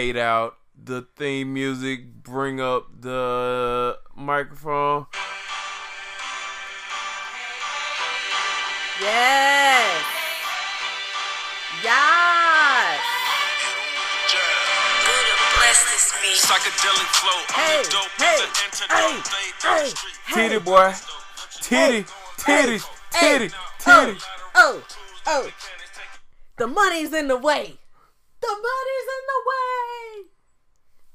and fade out the theme music. Bring up the microphone. Yes. Yes. Psychedelic flow, Hey, dope hey, is an hey, They- hey. Titty boy. Titty. Titty. Hey, Titty. Oh, Titty. oh, oh. The money's in the way. The money's in the way.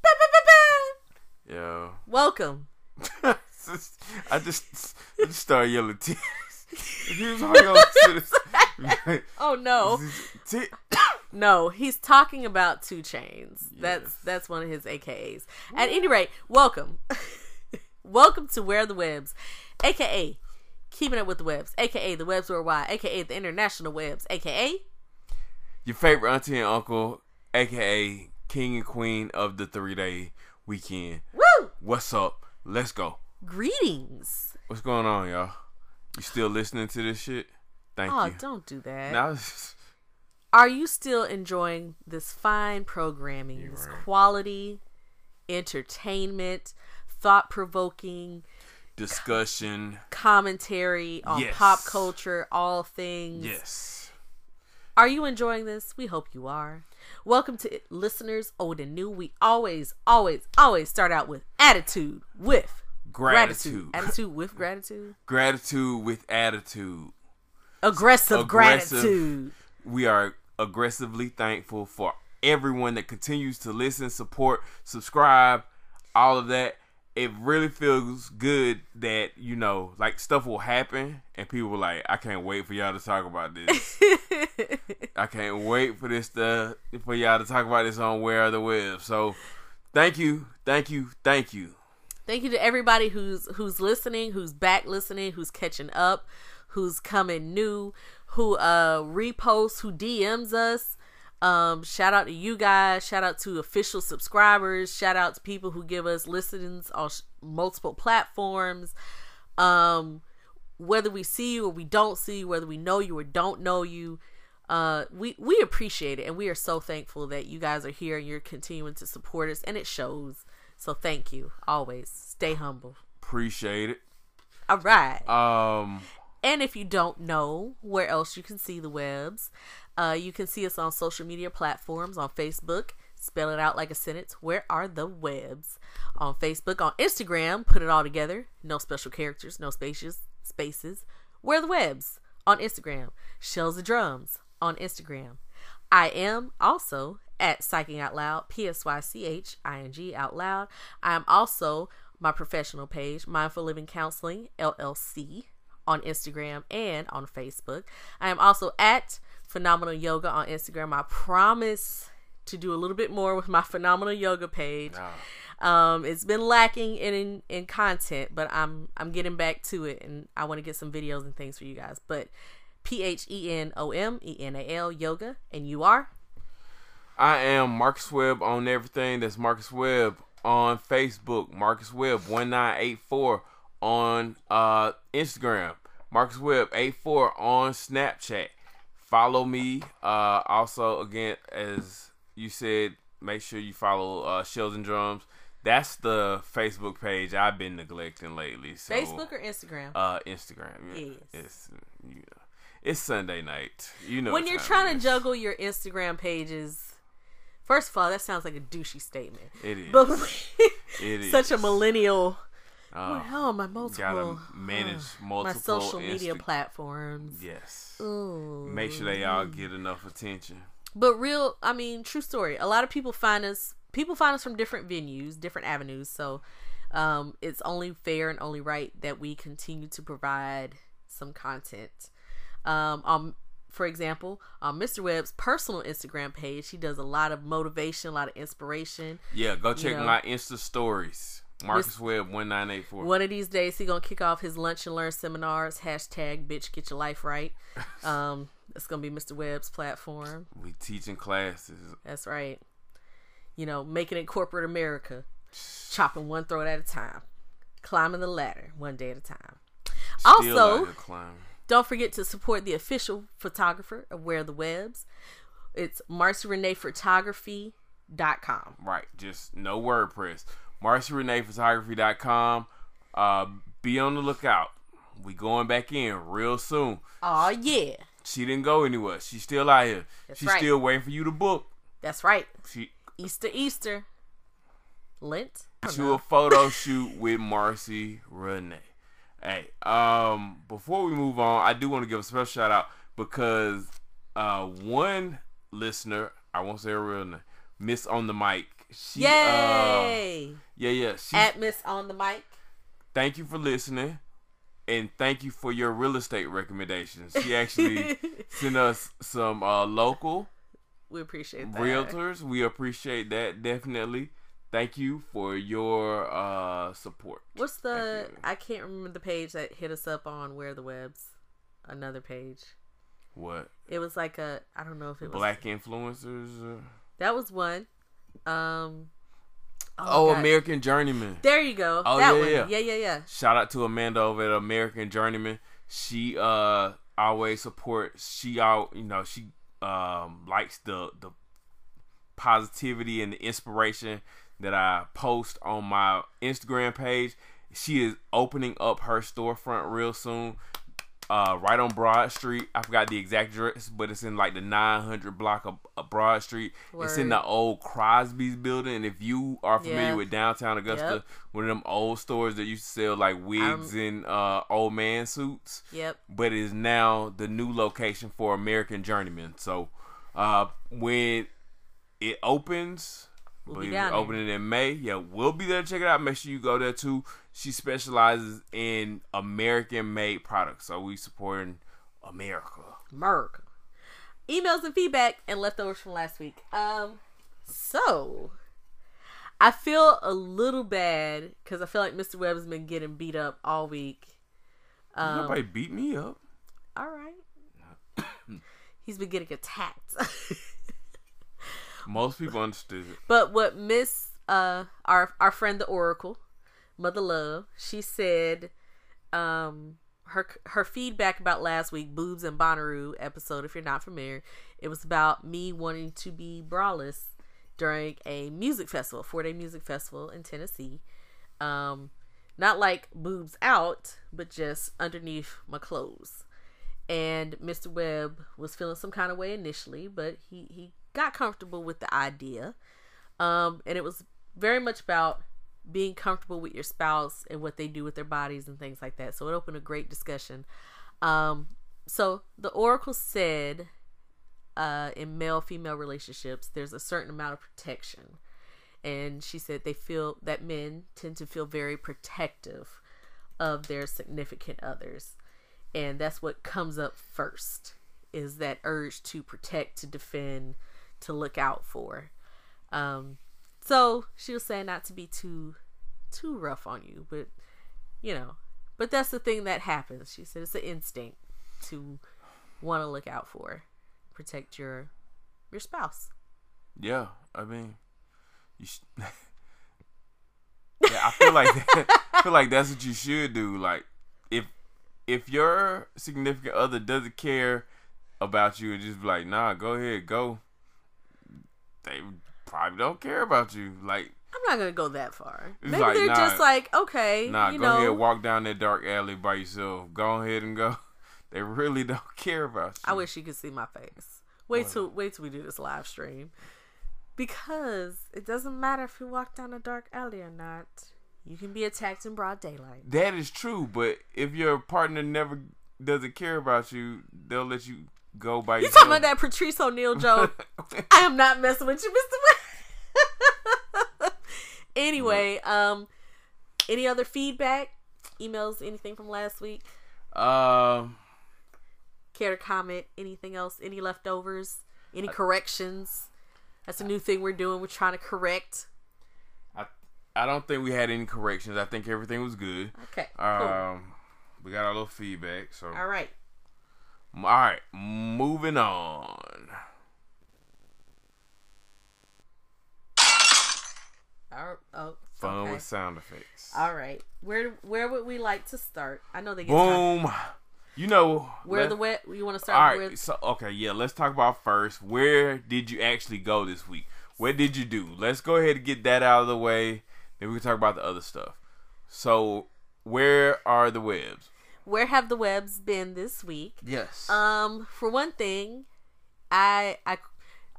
Ba, ba, ba, ba. Yo. Welcome. I just, I just started yelling titties. He was like, oh. No. Tit- No, he's talking about 2 Chainz. That's Yes. that's one of his AKAs. At any rate, welcome. welcome to Where the Webbs, aka Keeping Up with the Webbs, aka the Webbs Worldwide, aka the International Webbs, aka Your favorite auntie and uncle, aka king and queen of the three day weekend. Woo! What's up? Let's go. Greetings. What's going on, y'all? You still listening to this shit? Thank Oh, you. Oh, don't do that. Now, Are you still enjoying this fine programming, this right. quality entertainment, thought provoking discussion. commentary on Yes. pop culture, all things? Yes. Are you enjoying this? We hope you are. Welcome to listeners old and new. We always, always, always start out with attitude with Gratitude. Attitude with gratitude. Gratitude with attitude. Aggressive, Aggressive. gratitude. We are aggressively thankful for everyone that continues to listen, support, subscribe, all of that. It really feels good that, you know, like stuff will happen and people were like, I can't wait for y'all to talk about this. I can't wait for this to for y'all to talk about this on Where Are the Webb. So thank you, thank you, thank you. Thank you to everybody who's who's listening, who's back listening, who's catching up, who's coming new, who uh reposts, who DMs us. Um, shout out to you guys. Shout out to official subscribers. Shout out to people who give us listens on sh- multiple platforms. Um, whether we see you or we don't see you, whether we know you or don't know you, uh, we we appreciate it, and we are so thankful that you guys are here and you're continuing to support us, and it shows. So thank you always. Stay humble. Appreciate it. All right. Um And if you don't know where else you can see the Webbs, uh, you can see us on social media platforms on Facebook. Spell it out like a sentence. Where are the Webbs? On Facebook, on Instagram, put it all together. No special characters, no spaces. Spaces. Where are the Webbs? On Instagram. Shells the drums on Instagram. I am also at Psyching Out Loud, P S Y C H I N G Out Loud. I am also my professional page, Mindful Living Counseling LLC, on Instagram and on Facebook. I am also at Phenomenal Yoga on Instagram. I promise to do a little bit more with my Phenomenal Yoga page. Um, it's been lacking in, in in content, but I'm I'm getting back to it, and I want to get some videos and things for you guys. But P H E N O M E N A L Yoga, and you are I am Marcus Webb on everything. That's Marcus Webb on Facebook. Marcus Webb one nine eight four on uh, Instagram. Marcus Webb eight four on Snapchat. Follow me. Uh, also, again, as you said, make sure you follow uh, Shells and Drums. That's the Facebook page I've been neglecting lately. So, Facebook or Instagram. uh, Instagram. Yeah. Yes. It's know, it's Sunday night. You know when you're trying to juggle your Instagram pages, first of all, that sounds like a douchey statement. It is. But It is. such a millennial. Uh, my multiple. manage uh, multiple my social media platforms. Yes. Ooh. Make sure they all get enough attention. But real, I mean, true story. A lot of people find us. People find us from different venues, different avenues. So, um, it's only fair and only right that we continue to provide some content. Um, um, for example, on Mr. Webb's personal Instagram page, he does a lot of motivation, a lot of inspiration. Yeah, go check know. my Insta stories. Marcus Webb one nine eight four. One of these days, he gonna kick off his lunch and learn seminars. Hashtag bitch get your life right. Um, it's gonna be Mr. Webb's platform. We teaching classes. That's right. You know, making it corporate America, chopping one throat at a time, climbing the ladder one day at a time. Still Also, don't forget to support the official photographer of Where the Webbs. It's marcyreneephotography.com. Right. Just no WordPress. MarcyReneePhotography.com. Uh, be on the lookout. We going back in real soon. Oh yeah. She didn't go anywhere. She's still out here. That's She's right. still waiting for you to book. That's right. She Easter Easter. Lent. To know. a photo shoot with Marcy Renee. Hey, um, before we move on, I do want to give a special shout out because uh one listener, I won't say her real name, Miss on the mic. She uh Yay! yeah, yeah. She At Miss on the mic. thank you for listening. And thank you for your real estate recommendations. She actually sent us some uh, local We appreciate that. realtors. We appreciate that definitely. Thank you for your uh, support. What's the? I can't remember the page that hit us up on Where the Webbs. Another page. What It was like a. I don't know if it was. black influencers? Uh, That was one. Um. oh, God. American Journeyman. There you go. Oh, that yeah, one. yeah. yeah, yeah, yeah. Shout out to Amanda over at American Journeyman. She uh always supports. She out you know she um likes the the positivity and the inspiration that I post on my Instagram page. She is opening up her storefront real soon. Uh, right on Broad Street. I forgot the exact address, but it's in like the 900 block of, of Broad Street. It's in the old Crosby's building. And if you are familiar Yeah. with downtown Augusta, Yep. one of them old stores that used to sell like wigs and uh, old man suits, Yep. but it is now the new location for American Journeyman. So uh, when it opens, We'll be down it's there. opening in May. Yeah, we'll be there to check it out. Make sure you go there too. She specializes in American made products, so we supporting America. Merc. Emails and feedback and leftovers from last week. Um, so I feel a little bad because I feel like Mr. Webb's been getting beat up all week. Um, Nobody beat me up. all right. He's been getting attacked. Most people understood. But what Miss uh our our friend the Oracle, Mother Love, she said um her her feedback about last week boobs and Bonnaroo episode if you're not familiar, it was about me wanting to be braless during a music festival, 4-day music festival in Tennessee. Um not like boobs out, but just underneath my clothes and Mr. Webb was feeling some kind of way initially, but he he got comfortable with the idea. Um, and it was very much about being comfortable with your spouse and what they do with their bodies and things like that. So it opened a great discussion. Um, so the oracle said, uh, in male female relationships, there's a certain amount of protection, and she said they feel that men tend to feel very protective of their significant others and that's what comes up first is that urge to protect to defend to look out for um so she was saying not to be too too rough on you but you know but that's the thing that happens she said it's an instinct to want to look out for protect your your spouse Yeah, I mean, you. Sh- yeah, I feel like I feel like that's what you should do. Like, if if your significant other doesn't care about you and just be like, nah, go ahead, go. They probably don't care about you. Like, i'm not gonna go that far maybe like, they're nah, just like okay nah, you go know ahead, walk down that dark alley by yourself. Go ahead and go. They really don't care about you. I wish you could see my face. Wait till wait till we do this live stream. Because it doesn't matter if you walk down a dark alley or not. You can be attacked in broad daylight. That is true, but if your partner never doesn't care about you, they'll let you go by You talking about that Patrice O'Neal joke? I am not messing with you, Mr. Webb. anyway, um any other feedback? Emails, anything from last week? Um, Care to comment? Anything else? Any leftovers? Any corrections? That's a new thing we're doing. We're trying to correct. I I don't think we had any corrections. I think everything was good. Okay. Cool. Um, we got our little feedback. So All right. All right, moving on. All, oh, Fun okay. with sound effects. All right. Where where would we like to start? I know they get time. Boom. You know Where the Webb? You want to start right, with? so okay, yeah, let's talk about first. Where did you actually go this week? What did you do? Let's go ahead and get that out of the way. Then we can talk about the other stuff. So, where are the Webbs? Where have the Webbs been this week? Yes. Um, for one thing, I I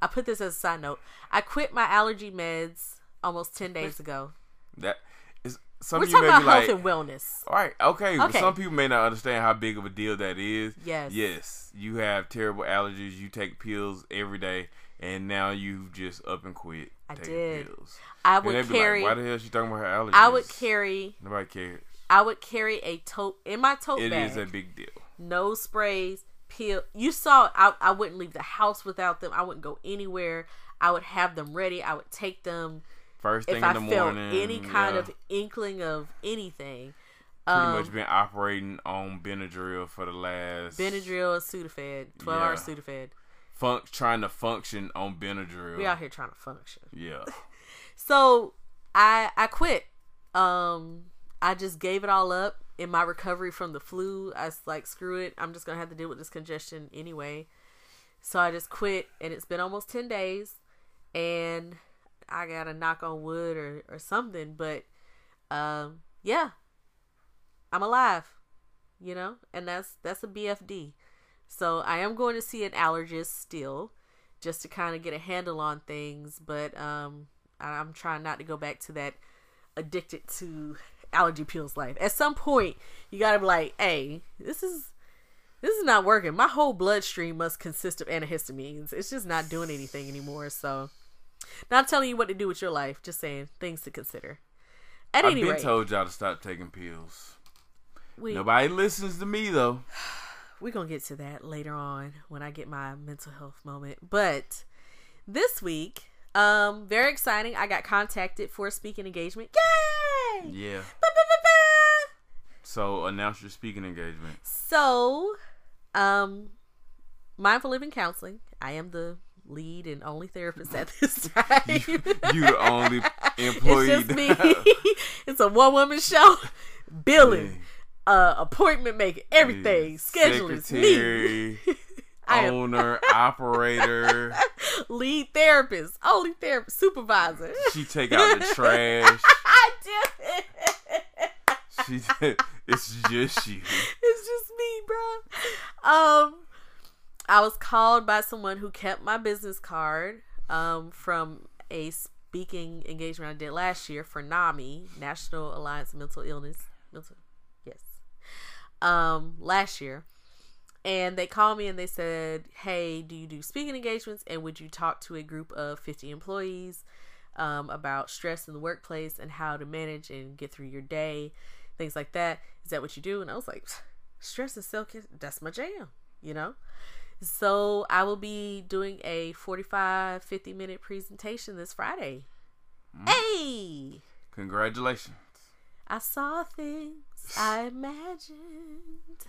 I put this as a side note. I quit my allergy meds almost ten days ago. that is some We're talking may about be like, health and wellness. all right, okay, Okay. some people may not understand how big of a deal that is. Yes. Yes, you have terrible allergies. You take pills every day, and now you just up and quit I taking did. pills. I would carry. like, why the hell is she talking about her allergies? I would carry. Nobody cares. I would carry a tote in my tote It bag. is a big deal. no sprays, pill. You saw I, I wouldn't leave the house without them. I wouldn't go anywhere. I would have them ready. I would take them First thing if in I the felt morning. any kind yeah. of inkling of anything. pretty Um, much been operating on Benadryl for the last Benadryl Sudafed, twelve Yeah. hour Sudafed. Funk trying to function on Benadryl. We out here trying to function. Yeah. So I I quit. Um, I just gave it all up in my recovery from the flu. I was like, screw it. I'm just gonna have to deal with this congestion anyway. So I just quit, and it's been almost ten days, and I got to knock on wood or or something. But um, yeah, I'm alive. You know, and that's that's a BFD. So I am going to see an allergist still, just to kind of get a handle on things. But um, I'm trying not to go back to that addicted to allergy pills life. At some point, you gotta be like, hey, this is this is not working. My whole bloodstream must consist of antihistamines. It's just not doing anything anymore. So, not telling you what to do with your life, just saying things to consider. At I've any been rate, told y'all to stop taking pills. we Nobody listens to me though. we're gonna get to that later on when I get my mental health moment. But this week, um, very exciting. I got contacted for a speaking engagement. Yay! Yeah. Ba-ba-ba-ba! So announce your speaking engagement. So, um, mindful living counseling. I am the lead and only therapist at this time. You, you the only employee. it's just me. it's a one woman show. Billing, uh, appointment making, everything, scheduling. It's me. Secretary, I am- owner, operator. lead therapist, only therapist, supervisor. She take out the trash. I did it. She it's just you. It's just me, bro. Um, I was called by someone who kept my business card um, from a speaking engagement I did last year for NAMI, National Alliance of Mental Illness. Mental, yes. Um, last year. And they called me and they said, Hey, do you do speaking engagements? And would you talk to a group of 50 employees um, about stress in the workplace and how to manage and get through your day? Things like that. Is that what you do? And I was like, Stress and self care, that's my jam, you know? So I will be doing a 45, 50 minute presentation this Friday. Hey! Congratulations. I saw things I imagined.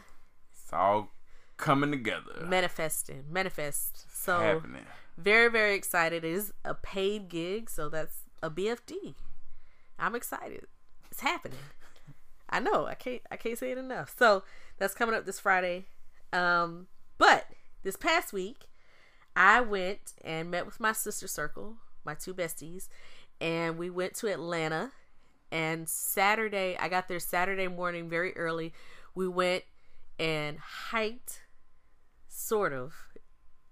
It's all coming together. Manifesting, manifest. So happening. very, very excited. It is a paid gig, so that's a BFD. I'm excited. It's happening. I know. I can't. I can't say it enough. So that's coming up this Friday. Um, but this past week, I went and met with my sister circle, my two besties, and we went to Atlanta. And Saturday, I got there Saturday morning very early. We went and hiked, sort of,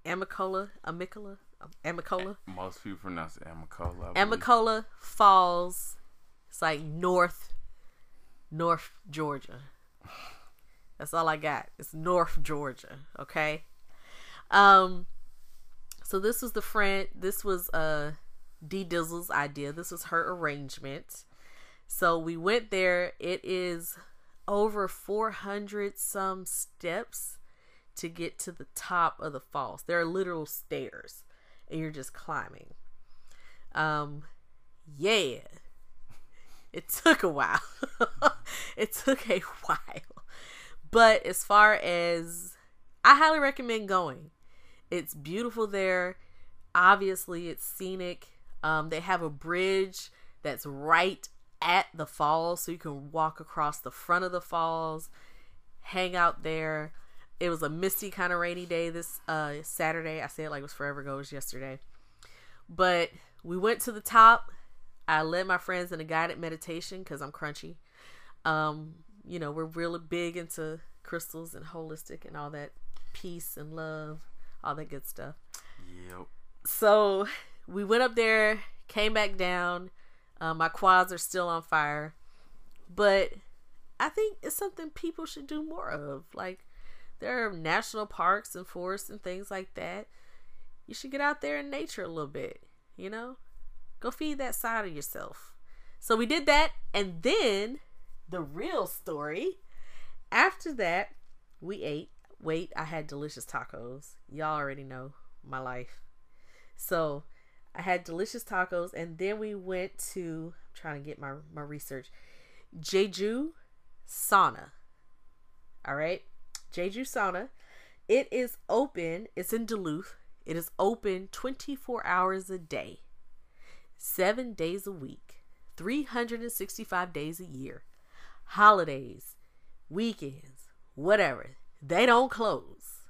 Amicola, Amicola, Amicola, Most people pronounce it Amicola. Amicola Falls. It's like north, North Georgia. That's all I got. It's North Georgia. Okay. Um. So this was the friend. This was uh D Dizzle's idea. This was her arrangement. So we went there. It is over 400 some steps to get to the top of the falls. There are literal stairs, and you're just climbing. Um, yeah, it took a while. it took a while, but as far as I highly recommend going. It's beautiful there. Obviously, it's scenic. Um, they have a bridge that's right at the falls, so you can walk across the front of the falls, hang out there. It was a misty kind of rainy day this uh Saturday. I said it like it was forever ago, it was yesterday. But we went to the top. I led my friends in a guided meditation because I'm crunchy. Um, you know, we're really big into crystals and holistic and all that peace and love, all that good stuff. Yep. So we went up there, came back down. Um, my quads are still on fire, but I think it's something people should do more of. Like there are national parks and forests and things like that. You should get out there in nature a little bit, you know? Go feed that side of yourself. So we did that, and then the real story. After that, we ate. Wait, I had delicious tacos. Y'all already know my life. So I had delicious tacos, and then we went to I'm trying to get my my research. Jeju Sauna. All right, Jeju Sauna. It is open. It's in Duluth. It is open 24 hours a day, seven days a week, 365 days a year, holidays, weekends, whatever. They don't close.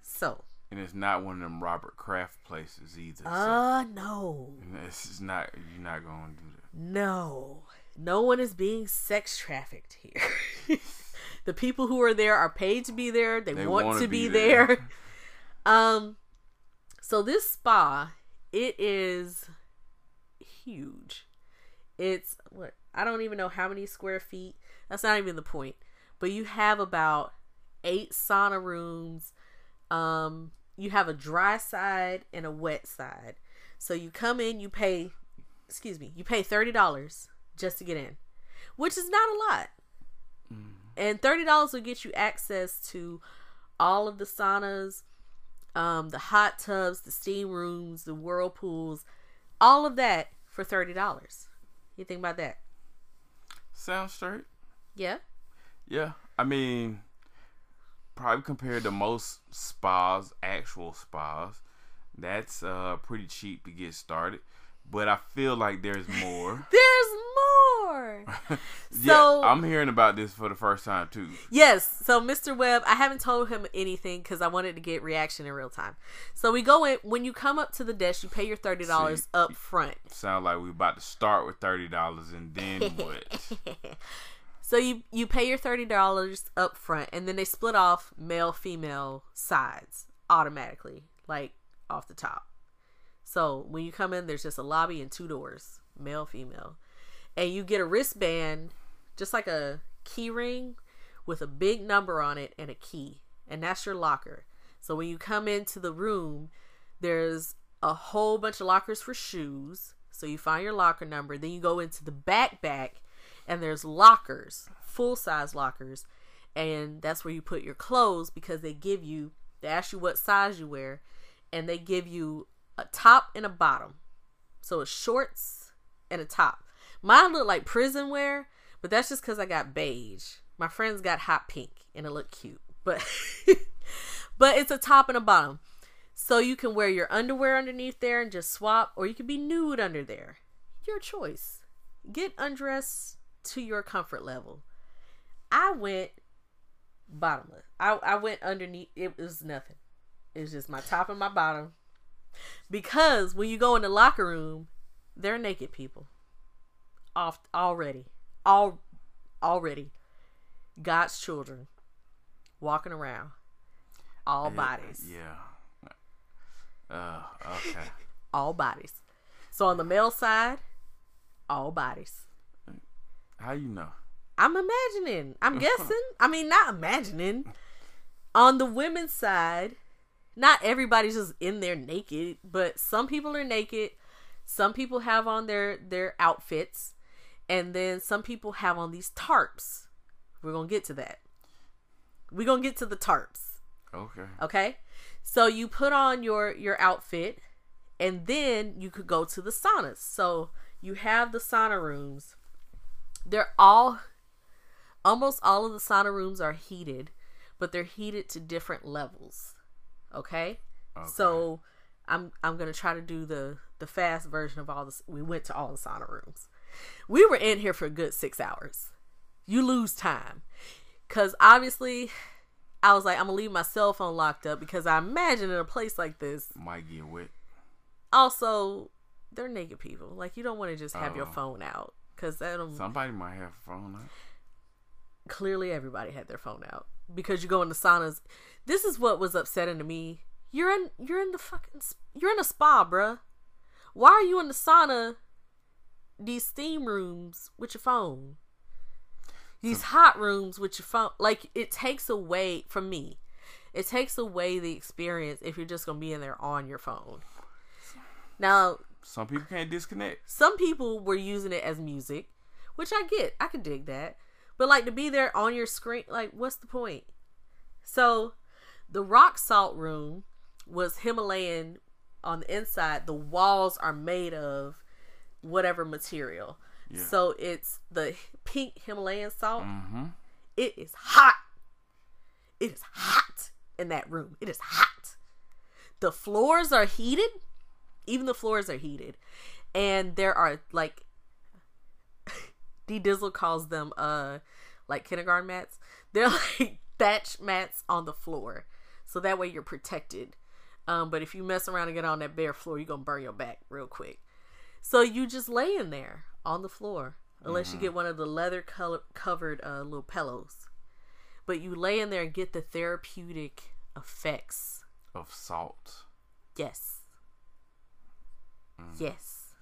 So, And it's not one of them Robert Kraft places either. so uh, no. this is not. You're not gonna do that. No, no one is being sex trafficked here. the people who are there are paid to be there. They, They want wanna be, be there. there. um, so this spa, it is huge. It's what I don't even know how many square feet. That's not even the point. But you have about eight sauna rooms. Um, you have a dry side and a wet side. So you come in, you pay, excuse me, you pay thirty dollars just to get in, which is not a lot. And thirty dollars will get you access to all of the saunas, um, the hot tubs, the steam rooms, the whirlpools, all of that for thirty dollars. You think about that? Sounds straight. Yeah. Yeah, I mean, probably compared to most spas, actual spas, that's uh pretty cheap to get started. But I feel like there's more. There's more. yeah, So- I'm hearing about this for the first time too. Yes. So Mr. Webb, I haven't told him anything because I wanted to get reaction in real time. So we go in when you come up to the desk, you pay your thirty dollars up front. Sound like we about to start with thirty dollars and then what? So you you pay your thirty dollars up front, and then they split off male female sides automatically, like off the top. So when you come in, there's just a lobby and two doors, male female, and you get a wristband, just like a key ring, with a big number on it and a key, and that's your locker. So when you come into the room, there's a whole bunch of lockers for shoes. So you find your locker number, then you go into the back back and there's lockers, full size lockers, and that's where you put your clothes because they give you they ask you what size you wear, and they give you a top and a bottom. So it's shorts and a top. Mine look like prison wear, but that's just because I got beige. My friends got hot pink and it looked cute. But but it's a top and a bottom. So you can wear your underwear underneath there and just swap, or you can be nude under there. Your choice. Get undressed to your comfort level. I went bottomless. I, I went underneath. It was nothing. It was just my top and my bottom. Because when you go in the locker room, they're naked people. Off already. All already. God's children walking around. All bodies. Yeah. Uh, okay. All bodies. So on the male side, all bodies. How you know? I'm imagining. I'm guessing. I mean, not imagining. On the women's side, not everybody's just in there naked, but some people are naked. Some people have on their their outfits, and then some people have on these tarps. We're gonna get to that. We're gonna get to the tarps. Okay. Okay. So you put on your your outfit and then you could go to the saunas. So you have the sauna rooms. They're all almost all of the sauna rooms are heated, but they're heated to different levels. Okay? Okay. So I'm I'm going to try to do the the fast version of all this. We went to all the sauna rooms. We were in here for a good 6 hours. You lose time. Cuz obviously I was like, I'm gonna leave my cell phone locked up because I imagine in a place like this, Might get wet. also they're naked people. Like you don't want to just have your Oh. phone out because that'll Somebody might have a phone. Out. clearly everybody had their phone out because you go into saunas. This is what was upsetting to me. You're in you're in the fucking you're in a spa, bruh. Why are you in the sauna? These steam rooms with your phone. These hot rooms with your phone. Like it takes away from me. It takes away the experience if you're just gonna be in there on your phone. Now, Some people can't disconnect. some people were using it as music, which I get. I can dig that. But like to be there on your screen, like what's the point? So, the rock salt room was Himalayan on the inside. The walls are made of whatever material. Yeah. So it's the pink Himalayan salt. Mm-hmm. It is hot. It is hot in that room. It is hot. The floors are heated. Even the floors are heated. And there are like D Dizzle calls them uh like kindergarten mats. They're like thatch mats on the floor. So that way you're protected. Um, but if you mess around and get on that bare floor, you're gonna burn your back real quick. So you just lay in there on the floor, unless you mm-hmm. get one of the leather color covered uh, little pillows. But you lay in there and get the therapeutic effects. Of salt. Yes. Mm. Yes.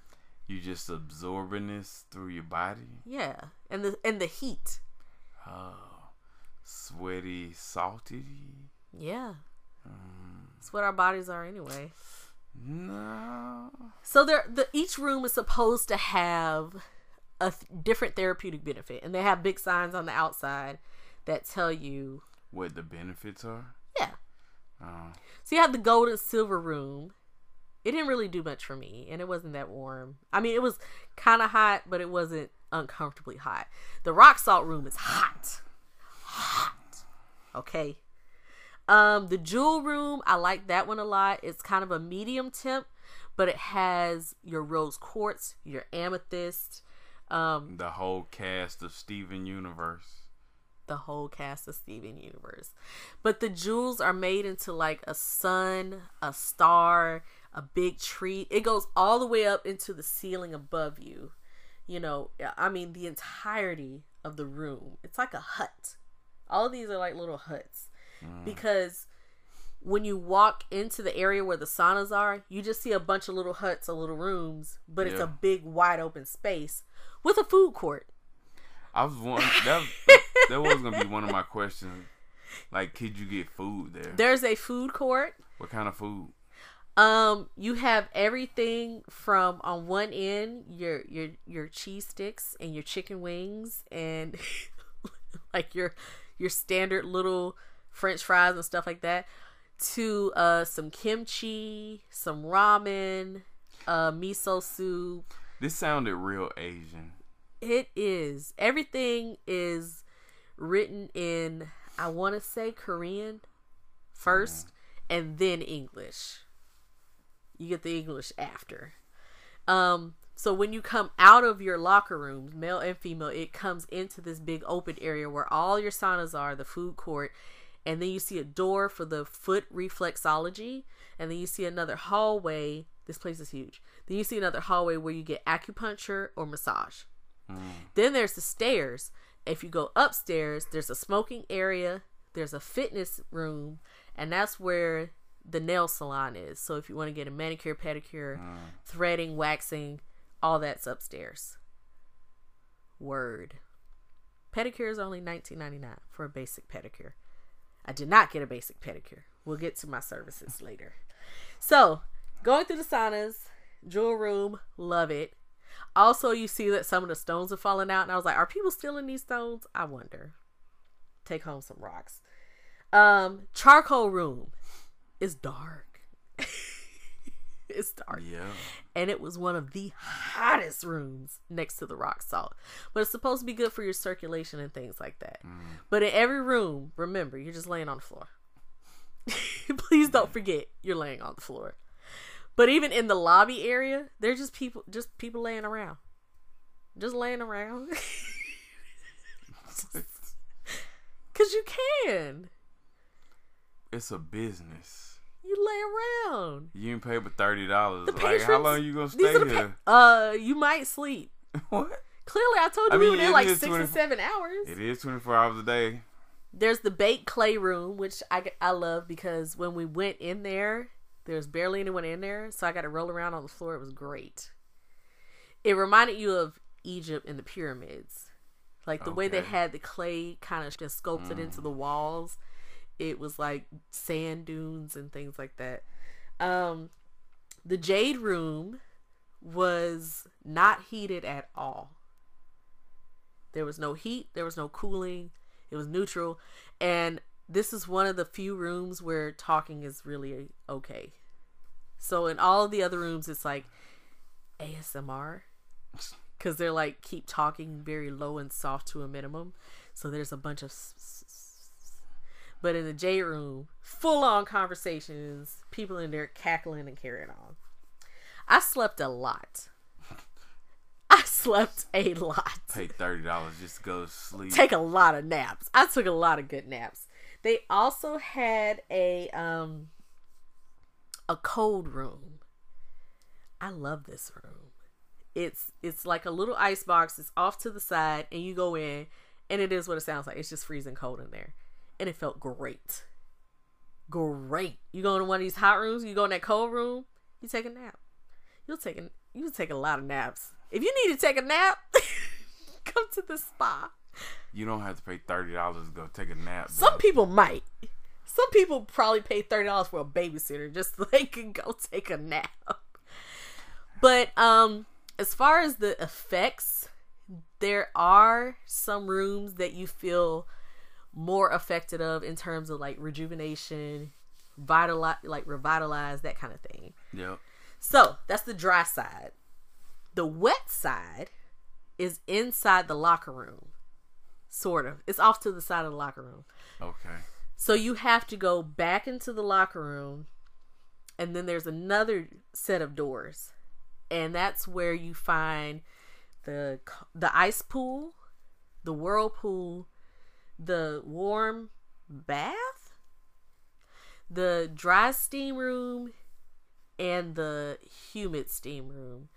You just absorbing this through your body. Yeah. And the and the heat. Oh, sweaty, salty. Yeah. Mm. It's what our bodies are anyway. No. So there, the each room is supposed to have a th- different therapeutic benefit, and they have big signs on the outside that tell you, What the benefits are? yeah. Oh, So you have the gold and silver room. It didn't really do much for me, and it wasn't that warm. I mean, it was kind of hot, but it wasn't uncomfortably hot. The rock salt room is hot, hot. Okay. Um, the jewel room, I like that one a lot. It's kind of a medium temp, but it has your rose quartz, your amethyst, um, the whole cast of Steven Universe. the whole cast of Steven Universe. But the jewels are made into like a sun, a star, a big tree. It goes all the way up into the ceiling above you. You know, I mean, the entirety of the room. It's like a hut. All of these are like little huts because when you walk into the area where the saunas are, you just see a bunch of little huts, or little rooms, but it's a big, wide open space with a food court. I was one that that was gonna be one of my questions. Like, could you get food there? There's a food court. What kind of food? Um, you have everything from on one end your your your cheese sticks and your chicken wings and like your your standard little French fries and stuff like that, to uh some kimchi, some ramen, uh miso soup. This sounded real Asian. It is everything is written in I want to say Korean first and then English. You get the English after. Um so when you come out of your locker rooms, male and female, it comes into this big open area where all your saunas are, the food court, and then you see a door for the foot reflexology, and then you see another hallway. This place is huge. Then you see another hallway where you get acupuncture or massage. Mm. Then there's the stairs. If you go upstairs, there's a smoking area, there's a fitness room, and that's where the nail salon is. So if you want to get a manicure, pedicure, mm. threading, waxing, all that's upstairs. Word. Pedicure is only $19.99 for a basic pedicure. I did not get a basic pedicure. We'll get to my services later. So, going through the saunas, jewel room, love it. Also, you see that some of the stones are falling out, and I was like, are people stealing these stones? I wonder. Take home some rocks. Um, charcoal room is dark. it's dark. Yeah. And it was one of the hottest rooms next to the rock salt. But it's supposed to be good for your circulation and things like that. Mm. But in every room, remember, you're just laying on the floor. Please don't forget you're laying on the floor. But even in the lobby area, they're just people just people laying around. Just laying around. Cause you can. it's a business. You lay around. You ain't pay but thirty dollars. Like how long you gonna stay here? pa- uh, you might sleep. what? Clearly, I told you I we were there like six or seven hours. It is twenty four hours a day. There's the baked clay room, which I, I love because when we went in there, there's barely anyone in there, so I got to roll around on the floor. It was great. It reminded you of Egypt and the pyramids, like the way they had the clay kind of just sculpted into the walls. It was like sand dunes and things like that. Um, the jade room was not heated at all. There was no heat, there was no cooling, it was neutral. And this is one of the few rooms where talking is really okay. So in all of the other rooms, it's like ASMR because they're like keep talking very low and soft to a minimum. So there's a bunch of. s- But in the J room, full on conversations, people in there cackling and carrying on. I slept a lot. I slept a lot Pay thirty dollars just to go to sleep. take a lot of naps. I took a lot of good naps. They also had a um a cold room. I love this room. It's it's like a little ice box. It's off to the side, and you go in, and it is what it sounds like. It's just freezing cold in there, and it felt great. Great. You go in one of these hot rooms. You go in that cold room. You take a nap. You'll take a you'll take a lot of naps. If you need to take a nap, come to the spa. You don't have to pay thirty dollars to go take a nap. Some though. people might. Some people probably pay thirty dollars for a babysitter just so they can go take a nap. But um, as far as the effects, there are some rooms that you feel more affected of in terms of like rejuvenation, vitalize, like revitalize that kind of thing. Yep. So that's the dry side. The wet side is inside the locker room, sort of. It's off to the side of the locker room. Okay. So you have to go back into the locker room, and then there's another set of doors, and that's where you find the the ice pool, the whirlpool, the warm bath, the dry steam room, and the humid steam room.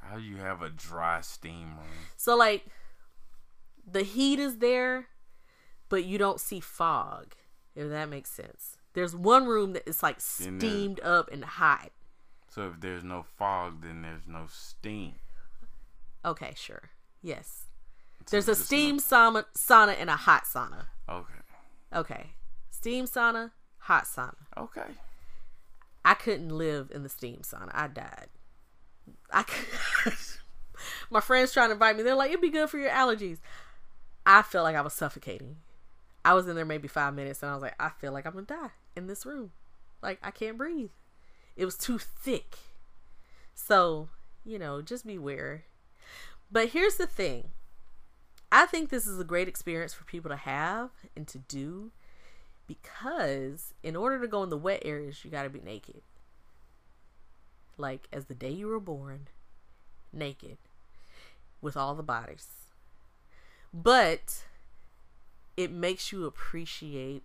How do you have a dry steam room? So like the heat is there, but you don't see fog. If that makes sense. There's one room that is like steamed up and hot. So if there's no fog, then there's no steam. Okay, sure. Yes. There's a steam sauna, sauna and a hot sauna. okay. Okay. Steam sauna, hot sauna. Okay. I couldn't live in the steam sauna. I died. I my friends trying to invite me. They're like, "It'd be good for your allergies." I felt like I was suffocating. I was in there maybe five minutes, and I was like, "I feel like I'm gonna die in this room. Like I can't breathe. It was too thick." So you know, just beware. But here's the thing. I think this is a great experience for people to have and to do because in order to go in the wet areas, you got to be naked. Like as the day you were born, naked with all the bodies. But it makes you appreciate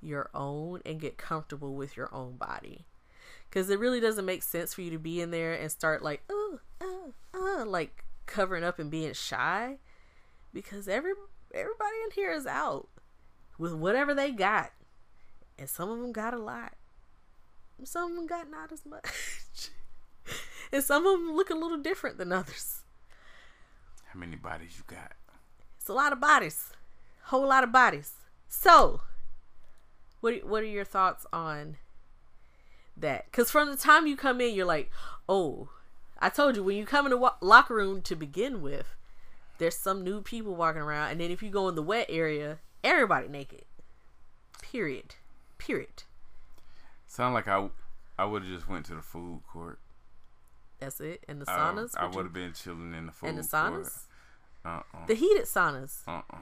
your own and get comfortable with your own body. Cuz it really doesn't make sense for you to be in there and start like, "Oh, oh, oh," like covering up and being shy because every everybody in here is out with whatever they got. And some of them got a lot. Some of them got not as much. and some of them look a little different than others. How many bodies you got? It's a lot of bodies. Whole lot of bodies. So, what what are your thoughts on that? Cuz from the time you come in you're like, "Oh, I told you when you come in the wa- locker room to begin with, there's some new people walking around and then if you go in the wet area, everybody naked." Period. Period. Sound like I I would have just went to the food court. That's it. And the I- saunas. I, Would would have been chilling in the food court. and the saunas. Uh uh The heated saunas. uh uh.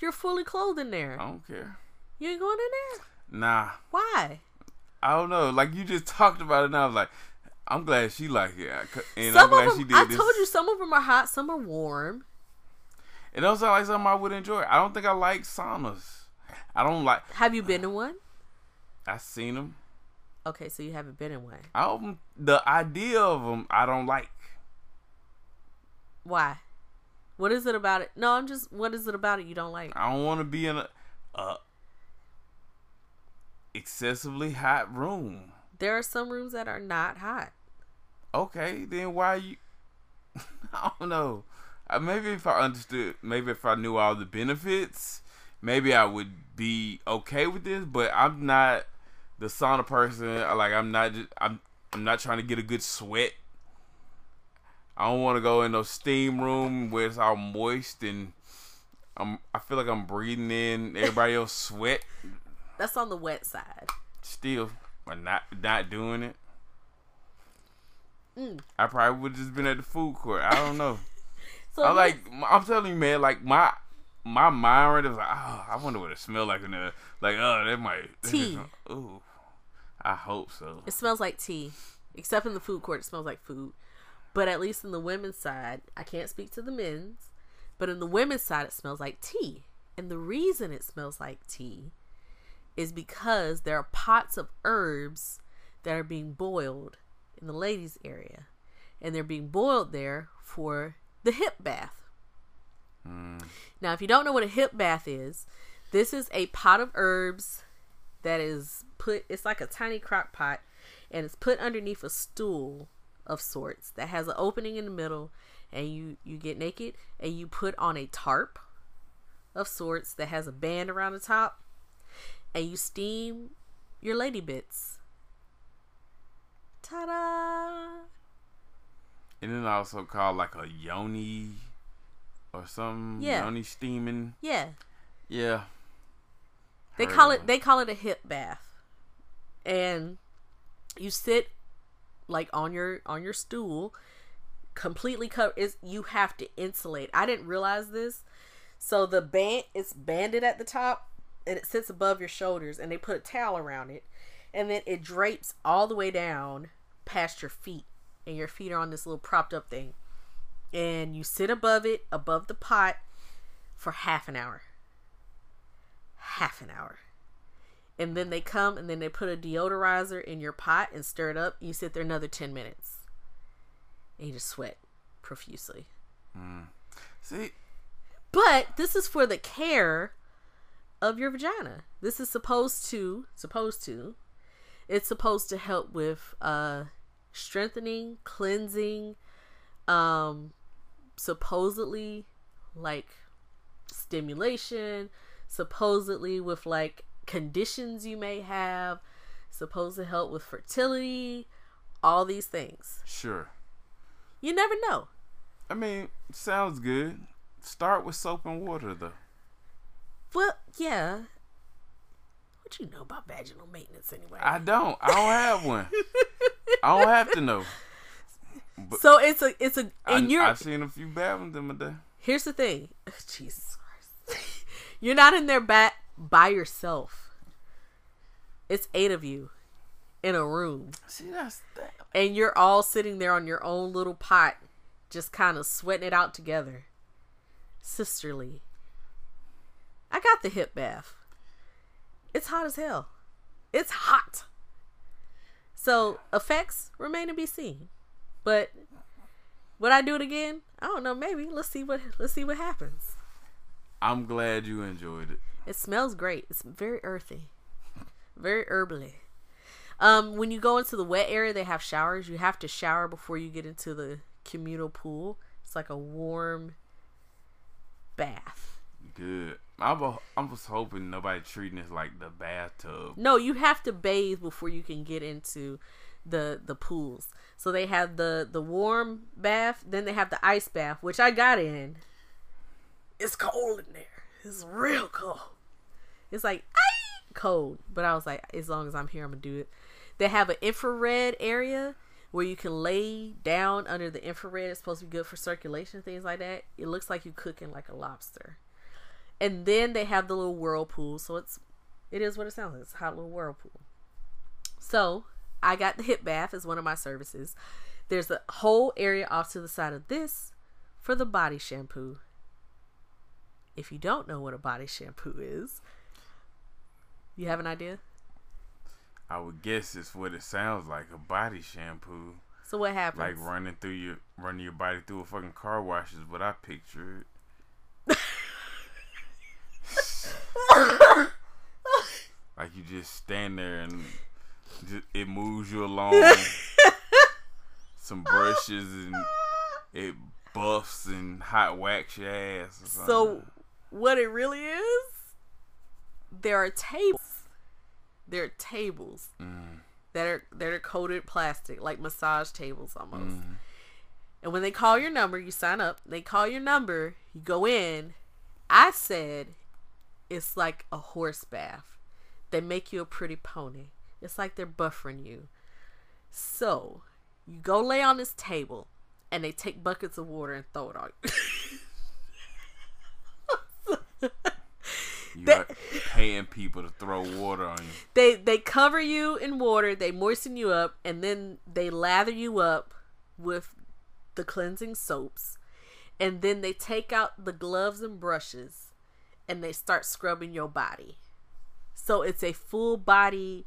You're fully clothed in there. I don't care. You ain't going in there. Nah, Why? I don't know. Like you just talked about it, and I was like, I'm glad she like it, I and some I'm glad of she them. did I this. told you some of them are hot, some are warm. It don't sound like something I would enjoy. I don't think I like saunas. I don't like. Have you been to one? I've seen them. Okay, so you haven't been in one. I don't, the idea of them I don't like. Why? What is it about it? No, I'm just. What is it about it you don't like? I don't want to be in a, a excessively hot room. There are some rooms that are not hot. Okay, then why you? I don't know. Uh, maybe if I understood, maybe if I knew all the benefits, maybe I would be okay with this. But I'm not the sauna person. Like I'm not. I'm. I'm not trying to get a good sweat. I don't want to go in no steam room where it's all moist and I'm. I feel like I'm breathing in everybody else sweat. That's on the wet side. Still, but not not doing it. Mm. I probably would just been at the food court. I don't know. So I yes, like. I'm telling you, man. Like my my mind right is like, oh, I wonder what it smell like in there. Like, oh, that might Tea. Ooh, I hope so. it smells like tea. Except in the food court, it smells like food. But at least in the women's side, I can't speak to the men's, but in the women's side, it smells like tea. And the reason it smells like tea is because there are pots of herbs that are being boiled in the ladies' area. And they're being boiled there for the hip bath. Now, if you don't know what a hip bath is, this is a pot of herbs that is put, it's like a tiny crock pot, and it's put underneath a stool of sorts that has an opening in the middle. And you, you get naked and you put on a tarp of sorts that has a band around the top, and you steam your lady bits. Ta da! And then also called like a yoni or some Yeah. yoni steaming. Yeah. Yeah. They Heard call it them. they call it a hip bath. And you sit like on your on your stool completely covered is you have to insulate. I didn't realize this. So the band it's banded at the top and it sits above your shoulders and they put a towel around it and then it drapes all the way down past your feet and your feet are on this little propped up thing. And you sit above it, above the pot for half an hour half an hour. And then they come and then they put a deodorizer in your pot and stir it up. You sit there another 10 minutes. And you just sweat profusely. See, But this is for the care of your vagina. This is supposed to, supposed to, it's supposed to help with uh strengthening, cleansing, um supposedly like stimulation, supposedly with like conditions you may have, supposed to help with fertility, all these things. sure. You never know. I mean, sounds good. Start with soap and water though. Well, yeah. What do you know about vaginal maintenance anyway? I don't. I don't have one. I don't have to know. so it's a it's a I, and you're I've seen a few bad ones in my day. here's the thing. Jesus Christ. you're not in there by, by yourself. It's eight of you in a room. See, that's that. And you're all sitting there on your own little pot, just kind of sweating it out together. Sisterly. I got the hip bath. It's hot as hell. It's hot. So effects remain to be seen. But would I do it again? I don't know. Maybe. Let's see what let's see what happens. I'm glad you enjoyed it. It smells great. It's very earthy, very herbally. Um, when you go into the wet area, they have showers. You have to shower before you get into the communal pool. It's like a warm bath. Good. I was, I was hoping nobody treating this like the bathtub. No, you have to bathe before you can get into the the pools. So they have the the warm bath, then they have the ice bath, which I got in. It's cold in there. It's real cold. It's like "Aye!" cold, but I was like, as long as I'm here, I'm gonna do it. They have an infrared area where you can lay down under the infrared. It's supposed to be good for circulation, things like that. It looks like you're cooking like a lobster. And then they have the little whirlpool, so it's it is what it sounds like. It's a hot little whirlpool. So I got the hip bath as one of my services. There's a whole area off to the side of this for the body shampoo. If you don't know what a body shampoo is, you have an idea? I would guess it's what it sounds like a body shampoo. So what happens? Like running through your running your body through a fucking car wash is what I pictured. like you just stand there and just, it moves you along. some brushes and it buffs and hot wax your ass. Or something. So, what it really is, there are tables. There are tables Mm. that are that are coated plastic, like massage tables almost. Mm. And when they call your number, you sign up. They call your number, you go in. I said it's like a horse bath. They make you a pretty pony. It's like they're buffering you. So, you go lay on this table and they take buckets of water and throw it on you. You are paying people to throw water on you. they they cover you in water, they moisten you up, and then they lather you up with the cleansing soaps. And then they take out the gloves and brushes and they start scrubbing your body. So it's a full body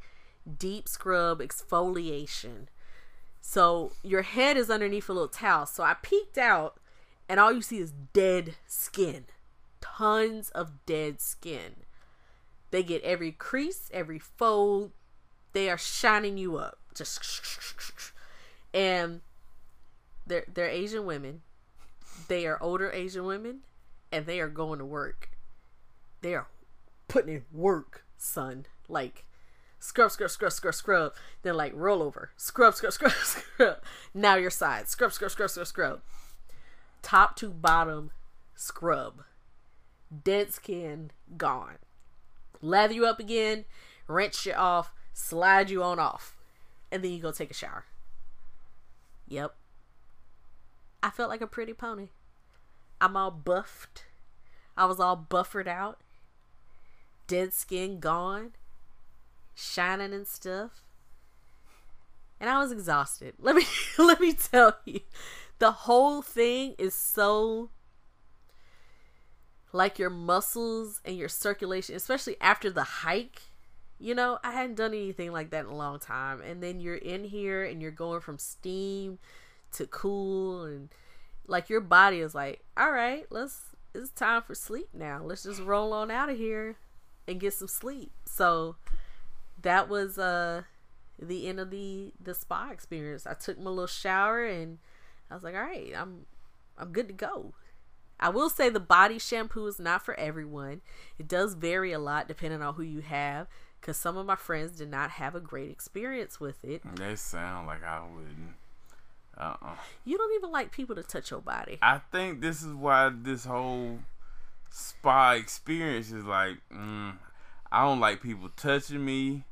deep scrub exfoliation. So your head is underneath a little towel. So I peeked out and all you see is dead skin. Tons of dead skin. They get every crease, every fold. They are shining you up. Just and they're they're Asian women. They are older Asian women and they are going to work. They are putting in work, son. Like scrub, scrub, scrub, scrub, scrub. Then like roll over. Scrub, scrub, scrub, scrub. Now your side. Scrub, scrub, scrub, scrub, scrub. Top to bottom scrub. Dead skin gone. Lather you up again, rinse you off, slide you on off. And then you go take a shower. Yep. I felt like a pretty pony. I'm all buffed. I was all buffered out. Dead skin gone. Shining and stuff. And I was exhausted. Let me let me tell you. The whole thing is so like your muscles and your circulation, especially after the hike. You know, I hadn't done anything like that in a long time. And then you're in here and you're going from steam to cool and like your body is like, all right, let's it's time for sleep now. Let's just roll on out of here and get some sleep. So that was uh the end of the the spa experience. I took my little shower and I was like, all right, I'm I'm good to go. I will say the body shampoo is not for everyone. It does vary a lot depending on who you have. Because some of my friends did not have a great experience with it. They sound like I wouldn't. Uh uh You don't even like people to touch your body. I think this is why this whole spa experience is like, mm, I don't like people touching me,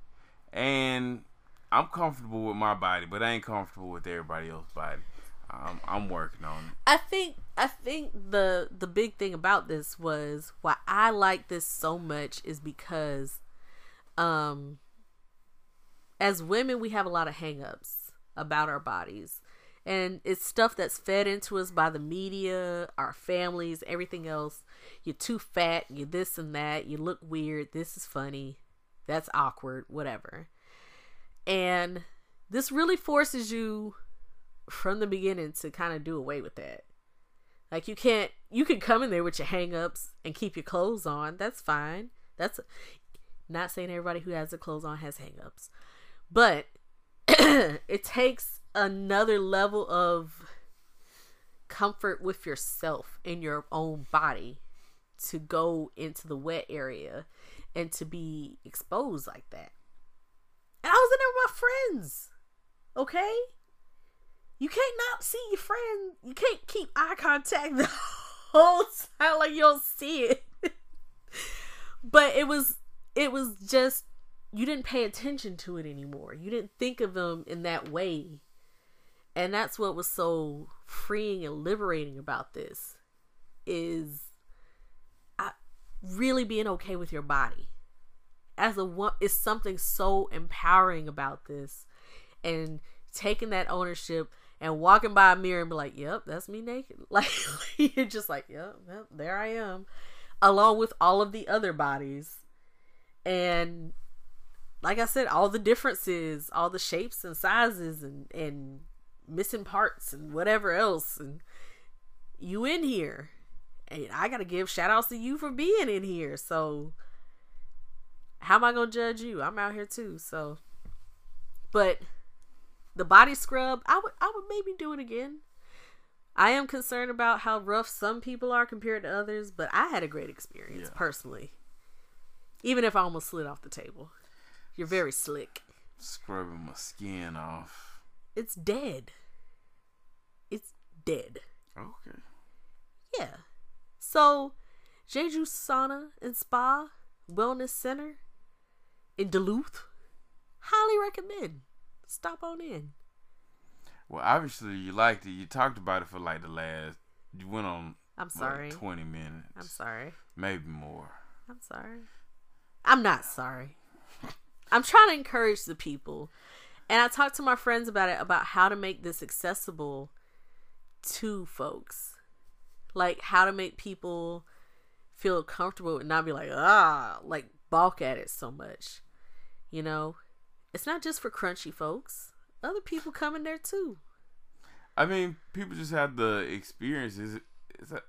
and I'm comfortable with my body, but I ain't comfortable with everybody else's body. Um, I'm working on it. I think I think the the big thing about this was why I like this so much is because um as women we have a lot of hangups about our bodies and it's stuff that's fed into us by the media, our families, everything else. You're too fat, you're this and that, you look weird, this is funny, that's awkward, whatever. And this really forces you from the beginning to kind of do away with that. Like you can't you can come in there with your hang-ups and keep your clothes on. That's fine. That's not saying everybody who has their clothes on has hang-ups. But it takes another level of comfort with yourself in your own body to go into the wet area and to be exposed like that. And I was in there with my friends. Okay? You can't not see your friend. You can't keep eye contact the whole time like you don't see it. but it was it was just you didn't pay attention to it anymore. You didn't think of them in that way. And that's what was so freeing and liberating about this is really being okay with your body. As a is something so empowering about this and taking that ownership and walking by a mirror and be like, "Yep, that's me naked." Like you're just like, "Yep, yep, there I am," along with all of the other bodies, and like I said, all the differences, all the shapes and sizes and and missing parts and whatever else and you in here. And I gotta give shout outs to you for being in here. So how am I gonna judge you? I'm out here too, so but the body scrub, I would I would maybe do it again. I am concerned about how rough some people are compared to others, but I had a great experience Yeah. personally. Even if I almost slid off the table. You're very slick. Scrubbing my skin off. It's dead. It's dead. Okay. Yeah. So, Jeju Sauna and Spa Wellness Center in Duluth, highly recommend. Stop on in. Well, obviously you liked it. You talked about it for like the last. You went on. I'm like, sorry. Twenty minutes. I'm sorry. Maybe more. I'm sorry. I'm not sorry. I'm trying to encourage the people. And I talked to my friends about it about how to make this accessible to folks. Like how to make people feel comfortable and not be like, ah, like balk at it so much. You know? It's not just for crunchy folks. Other people come in there too. I mean, people just have the experiences.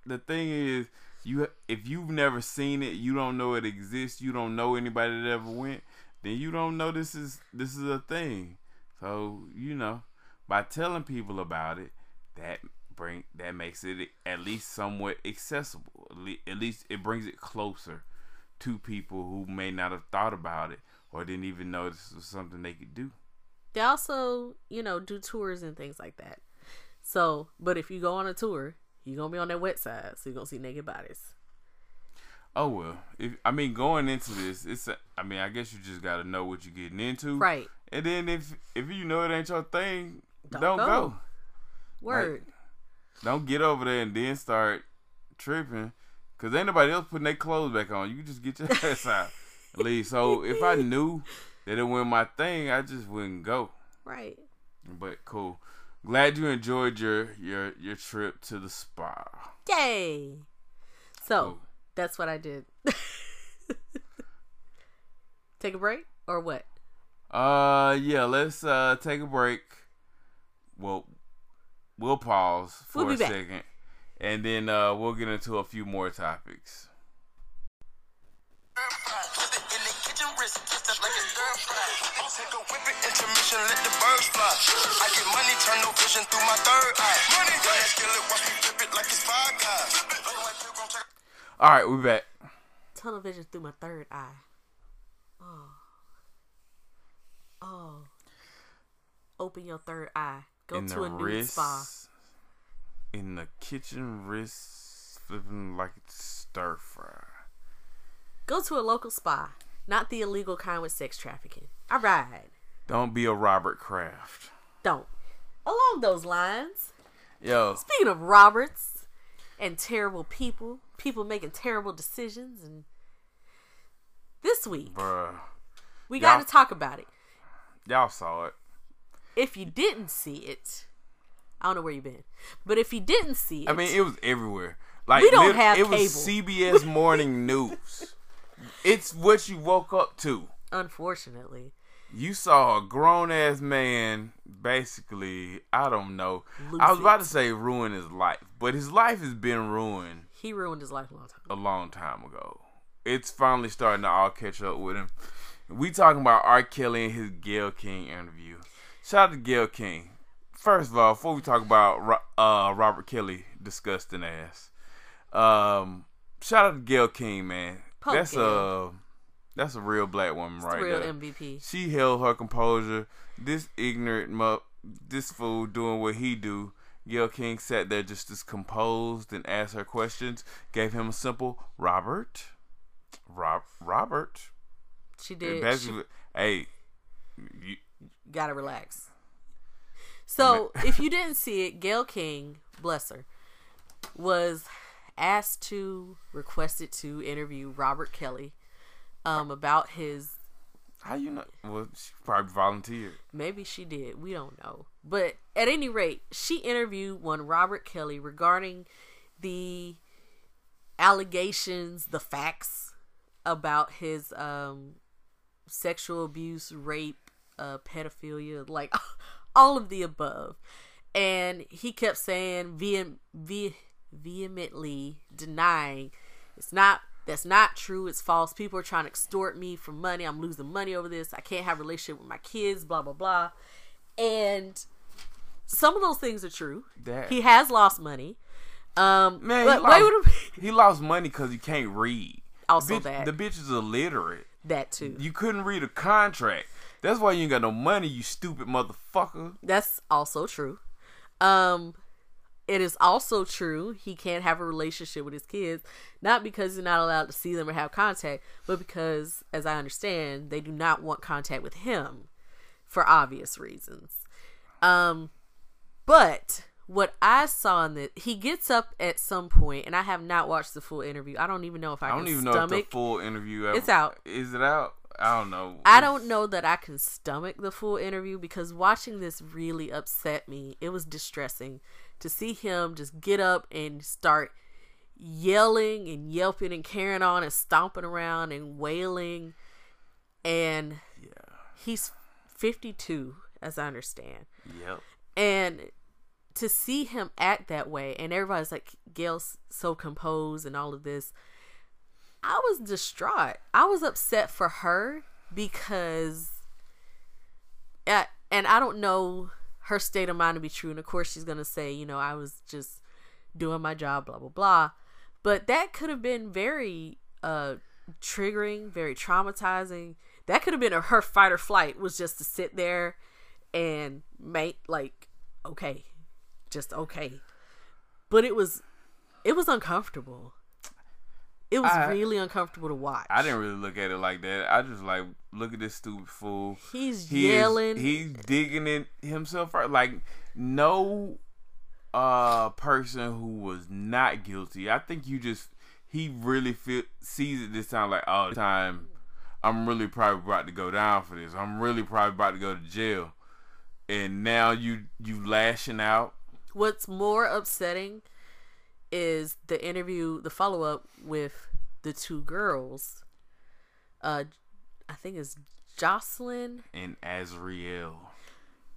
The thing is, you if you've never seen it, you don't know it exists. You don't know anybody that ever went. Then you don't know this is this is a thing. So you know, by telling people about it, that bring that makes it at least somewhat accessible. At least it brings it closer to people who may not have thought about it or didn't even know this was something they could do. They also, you know, do tours and things like that. So, but if you go on a tour, you're gonna be on that wet side, so you're gonna see naked bodies. Oh well, if I mean going into this, it's a, I mean I guess you just got to know what you're getting into, Right. And then if if you know it ain't your thing, Don't don't, go. go. Word. Don't get over there and then start tripping, cause ain't nobody else putting their clothes back on. You just get your ass out, leave. So if I knew that it wasn't my thing, I just wouldn't go. right. But cool. Glad you enjoyed your your your trip to the spa. Yay. So Cool. that's what I did. Take a break or what? Uh, yeah. Let's uh take a break. Well, we'll pause for We'll a back. second, and then uh we'll get into a few more topics. Put it in the kitchen, wrist, twist up like a stir fry. Take a whip it, intermission, let the birds fly. I get money, turn no vision through my third eye. Money, got that skillet, watch me flip it like it's five guys. All right, we back. Tunnel vision through my third eye. Oh. Oh. Open your third eye. Go in to the a nude wrist, spa. in the kitchen, wrist flipping like stir fry. Go to a local spa. Not the illegal kind with sex trafficking. All right. Don't be a Robert Kraft. Don't. Along those lines, Yo, speaking of Roberts and terrible people, people making terrible decisions, and this week bruh, we got to talk about it. y'all saw it. If you didn't see it, I don't know where you've been, but if you didn't see it, I mean, it was everywhere. Like We don't lit- have it was. CBS Morning News. It's what you woke up to. unfortunately, You saw a grown ass man basically, I don't know. Lose I was about it. to say ruin his life, but his life has been ruined he ruined his life a long time. a long time ago. It's finally starting to all catch up with him. We talking about R. Kelly and his Gayle King interview. Shout out to Gayle King. First of all, before we talk about uh, Robert Kelly disgusting ass, um, shout out to Gayle King, man. That's Gayle. a that's a real black woman It's right real there. MVP. She held her composure. This ignorant mu- this fool doing what he do. Gayle King sat there just as composed and asked her questions. Gave him a simple Robert, Rob, Robert. She did. Basically, hey, you, gotta relax. So, if you didn't see it, Gayle King, bless her, was asked to, requested to interview Robert Kelly um, about his. how you know? Well, she probably volunteered. Maybe she did. We don't know. But at any rate, she interviewed one Robert Kelly regarding the allegations, the facts about his um, sexual abuse, rape, uh, pedophilia, like all of the above. And he kept saying vehem- ve- vehemently denying it's not that's not true it's false people are trying to extort me for money i'm losing money over this i can't have a relationship with my kids blah blah blah and some of those things are true That- he has lost money um Man, but he, lost, he lost money because he can't read. Also bitch, that. The bitch is illiterate. that too You couldn't read a contract. That's why you ain't got no money, you stupid motherfucker. That's also true. Um, it is also true he can't have a relationship with his kids, not because he's not allowed to see them or have contact, but because, as I understand, they do not want contact with him for obvious reasons. Um, but what I saw in that he gets up at some point, and I have not watched the full interview. I don't even know if I, I don't even know if the full interview ever, It's out. Is it out? I don't know. I don't know that I can stomach the full interview because watching this really upset me. It was distressing to see him just get up and start yelling and yelping and carrying on and stomping around and wailing. And Yeah. he's 52, as I understand. Yep. And to see him act that way, and everybody's like, Gayle's so composed and all of this, I was distraught. I was upset for her because, and I don't know her state of mind to be true. And of course, she's going to say, you know, I was just doing my job, blah, blah, blah. But that could have been very uh, triggering, very traumatizing. That could have been a, her fight or flight was just to sit there and make like okay just okay but it was it was uncomfortable it was I- really uncomfortable to watch I didn't really look at it like that. I just like look at this stupid fool. he's He is- yelling he's digging it himself out. Like no uh person who was not guilty. I think you just he really feel sees it this time like all the time. I'm really probably about to go down for this. I'm really probably about to go to jail. And now you you lashing out. what's more upsetting is the interview the follow-up with the two girls uh i think it's Joycelyn And Azriel.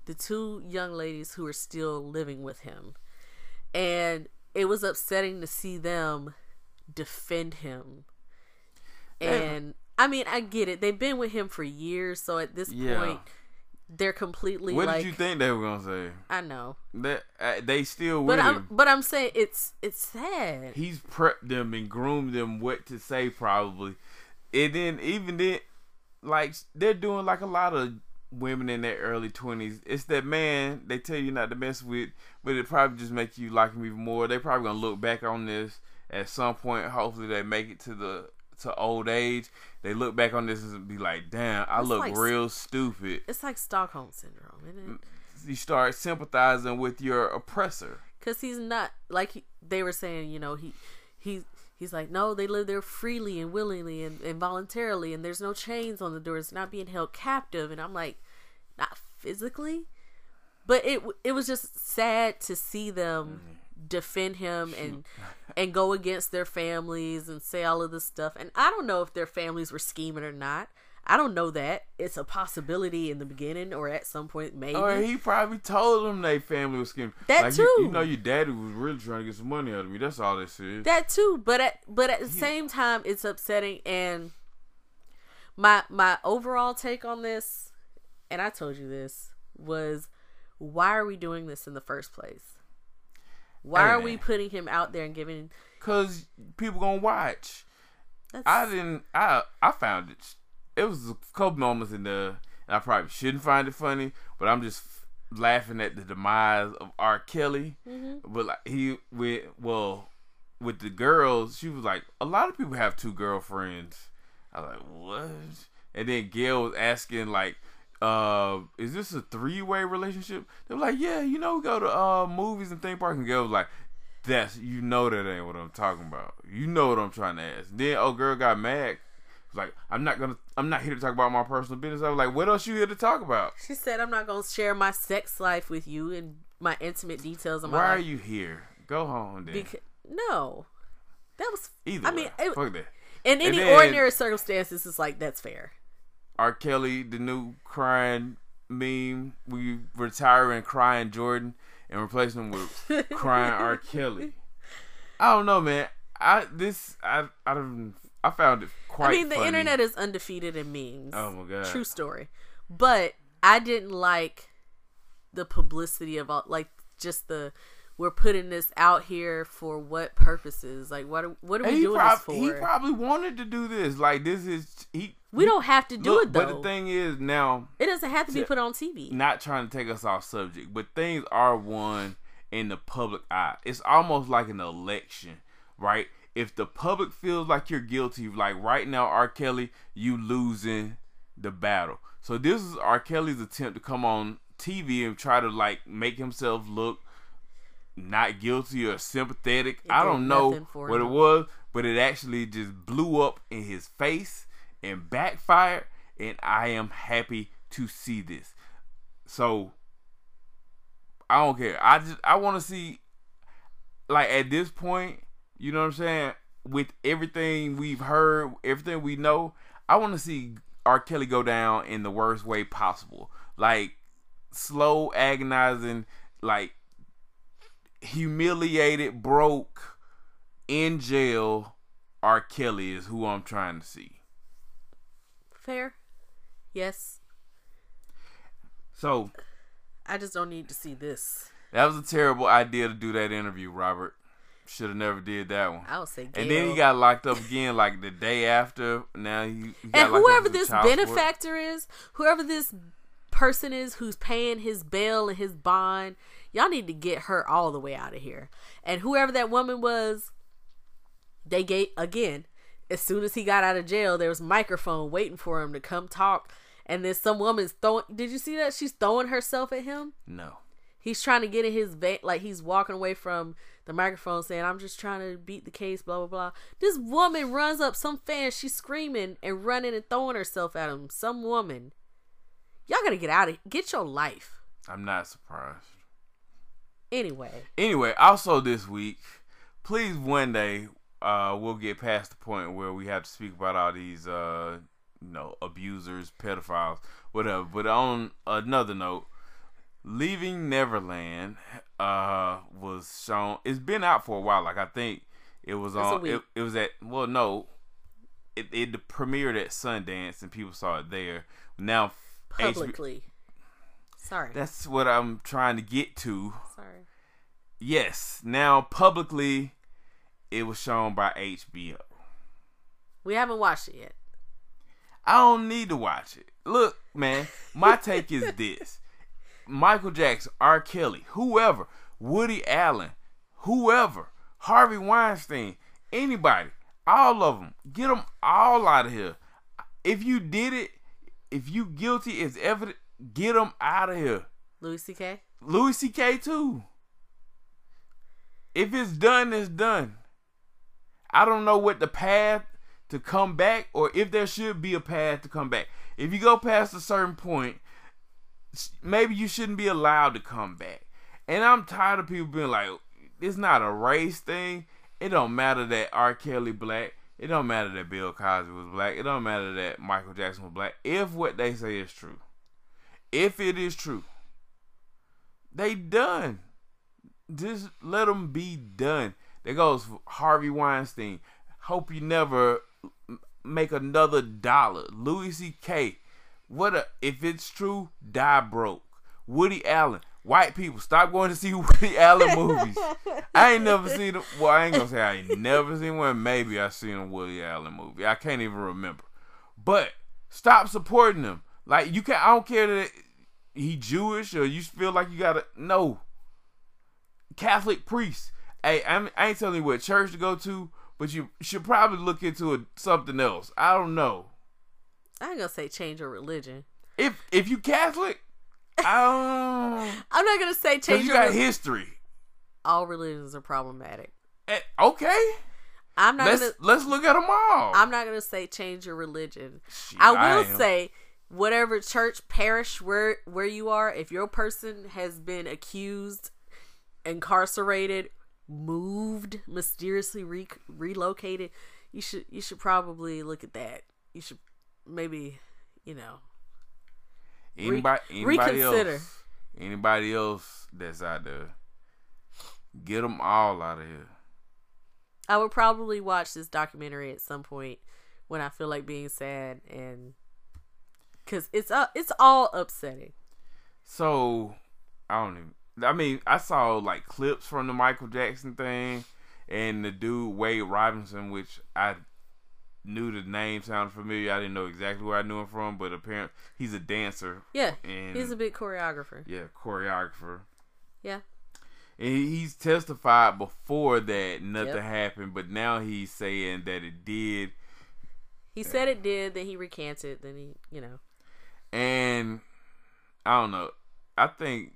the two young ladies who are still living with him. And it was upsetting to see them defend him. And I mean, I get it. They've been with him for years, so at this Yeah. point they're completely What like did you think they were gonna say? I know. That uh, they still But I'm him. but I'm saying it's it's sad. he's prepped them and groomed them what to say probably and then even then like they're doing like a lot of women in their early 20s it's that man they tell you not to mess with but it probably just make you like him even more they probably gonna look back on this at some point hopefully they make it to the to old age they look back on this and be like damn i It's look like- real stupid. It's like Stockholm syndrome, isn't it? Mm, you start sympathizing with your oppressor. Because he's not like he, they were saying you know he he he's like no they live there freely and willingly and, and voluntarily and there's no chains on the doors not being held captive. And i'm like not physically? But it it was just sad to see them mm-hmm. Defend him and and go against their families and say all of this stuff. And i don't know if their families were scheming or not. I don't know that. It's a possibility in the beginning or at some point maybe. Or he probably told them they family was scheming. That like, You, you know, your daddy was really trying to get some money out of me. That's all this is. that too. But at but at the same time it's upsetting. And my my overall take on this and i told you this was why are we doing this in the first place why are we putting him out there and giving Cause people gonna watch. that's, I didn't. I I found it. It was a couple moments in there, and I probably shouldn't find it funny, but I'm just laughing at the demise of R. Kelly. Mm-hmm. But like he with well with the girls, she was like, a lot of people have two girlfriends. I was like, what? And then Gayle was asking like, uh, is this a three way relationship? They were like, yeah, you know, we go to uh movies and theme parks. And was like, that's you know that ain't what I'm talking about. You know what I'm trying to ask. Then oh girl got mad. Like, I'm not gonna, I'm not here to talk about my personal business. I was like, what else you here to talk about? she said i'm not to share my sex life with you and my intimate details of my Why are you here? Go home then. Beca- no that was Either i way, mean it, fuck that. in any ordinary circumstances it's like that's fair R. Kelly, the new crying meme. We retiring crying Jordan and replacing him with crying R. Kelly. I don't know, man. I this I I don't I found it quite. I mean, the funny. internet is undefeated in memes. Oh my god. True story. But I didn't like the publicity of all, like, just the we're putting this out here for what purposes? Like, what are, what are we doing prob- he probably wanted to do this. Like this is he. We don't have to do look, it though. But the thing is now, it doesn't have to be put on TV. not trying to take us off subject, but things are won in the public eye. It's almost like an election, right? If the public feels like you're guilty, like right now, R. Kelly, you losing the battle. So this is R. Kelly's attempt to come on TV and try to like make himself look not guilty or sympathetic. It I don't know what him. it was, but it actually just blew up in his face and backfired. And I am happy to see this. So I don't care. I just I want to see like at this point, you know what I'm saying? With everything we've heard, everything we know, I want to see R. Kelly go down in the worst way possible. Like slow, agonizing, like humiliated, broke, in jail. R. Kelly is who I'm trying to see. Fair. Yes. So I just don't need to see this. that was a terrible idea to do that interview, Robert. Should have never did that one. I would say Gayle. And then he got locked up again, like the day after. Now he, he got and whoever this benefactor is, whoever this person is who's paying his bail and his bond, y'all need to get her all the way out of here. And whoever that woman was, they gave again. As soon as he got out of jail, there was a microphone waiting for him to come talk. And then some woman's throwing. Did you see that? She's throwing herself at him. No, He's trying to get in his vein, like he's walking away from the microphone, saying, "I'm just trying to beat the case." Blah blah blah. This woman runs up, some fan, she's screaming and running and throwing herself at him. Some woman, y'all gotta get out of, get your life. I'm not surprised. Anyway, Anyway, also this week, please one day uh, we'll get past the point where we have to speak about all these, uh, you know, abusers, pedophiles, whatever. But on another note, Leaving Neverland uh, was shown. It's been out for a while. Like I think it was on. It, it was at. Well, no, it it premiered at Sundance and people saw it there. Now HB publicly. Sorry, that's what I'm trying to get to. sorry. Yes, now publicly, it was shown by HBO. We haven't watched it yet. I don't need to watch it. Look, man, my take is this: Michael Jackson, R. Kelly, whoever, Woody Allen, whoever, Harvey Weinstein, anybody, all of them, get them all out of here. If you did it, if you guilty is evident, get them out of here. Louis C.K. Louis C.K. too. If it's done, it's done. I don't know what the path to come back or if there should be a path to come back. If you go past a certain point, maybe you shouldn't be allowed to come back. And I'm tired of people being like, it's not a race thing. It don't matter that R. Kelly black. It don't matter that Bill Cosby was black. It don't matter that Michael Jackson was black. If what they say is true, if it is true, they done. Just let them be done. There goes Harvey Weinstein. Hope you never make another dollar. Louis C.K. What a, if it's true, die broke. Woody Allen. White people, stop going to see Woody Allen movies. I ain't never seen them. Well, I ain't gonna say I ain't never seen one. Maybe I seen a Woody Allen movie. I can't even remember. But stop supporting him. Like you can. I don't care that he Jewish or you feel like you gotta. No. Catholic priest. Hey, I'm, I ain't telling you what church to go to, but you should probably look into a, something else. I don't know. I ain't gonna say change your religion. If if you Catholic, I don't. I'm not gonna say change you your. got history. all religions are problematic. Eh, Okay, I'm not let's gonna. let's look at them all. I'm not gonna say change your religion. Shit, I will am. say whatever church parish where where you are, if your person has been accused, incarcerated, moved, mysteriously re- relocated, you should you should probably look at that. You should maybe you know, Anybody, anybody reconsider. else, anybody else that's out there, get them all out of here. I would probably watch this documentary at some point when I feel like being sad and because it's uh, it's all upsetting. So I don't even. I mean, I saw like clips from the Michael Jackson thing, and the dude Wade Robinson, which I knew the name sounded familiar. I didn't know exactly where I knew him from, but apparently he's a dancer. Yeah, and he's a big choreographer. yeah choreographer. Yeah, And he's testified before that nothing Yep. happened, but now he's saying that it did. he said it did. Then he recanted. Then he, you know, And I don't know. I think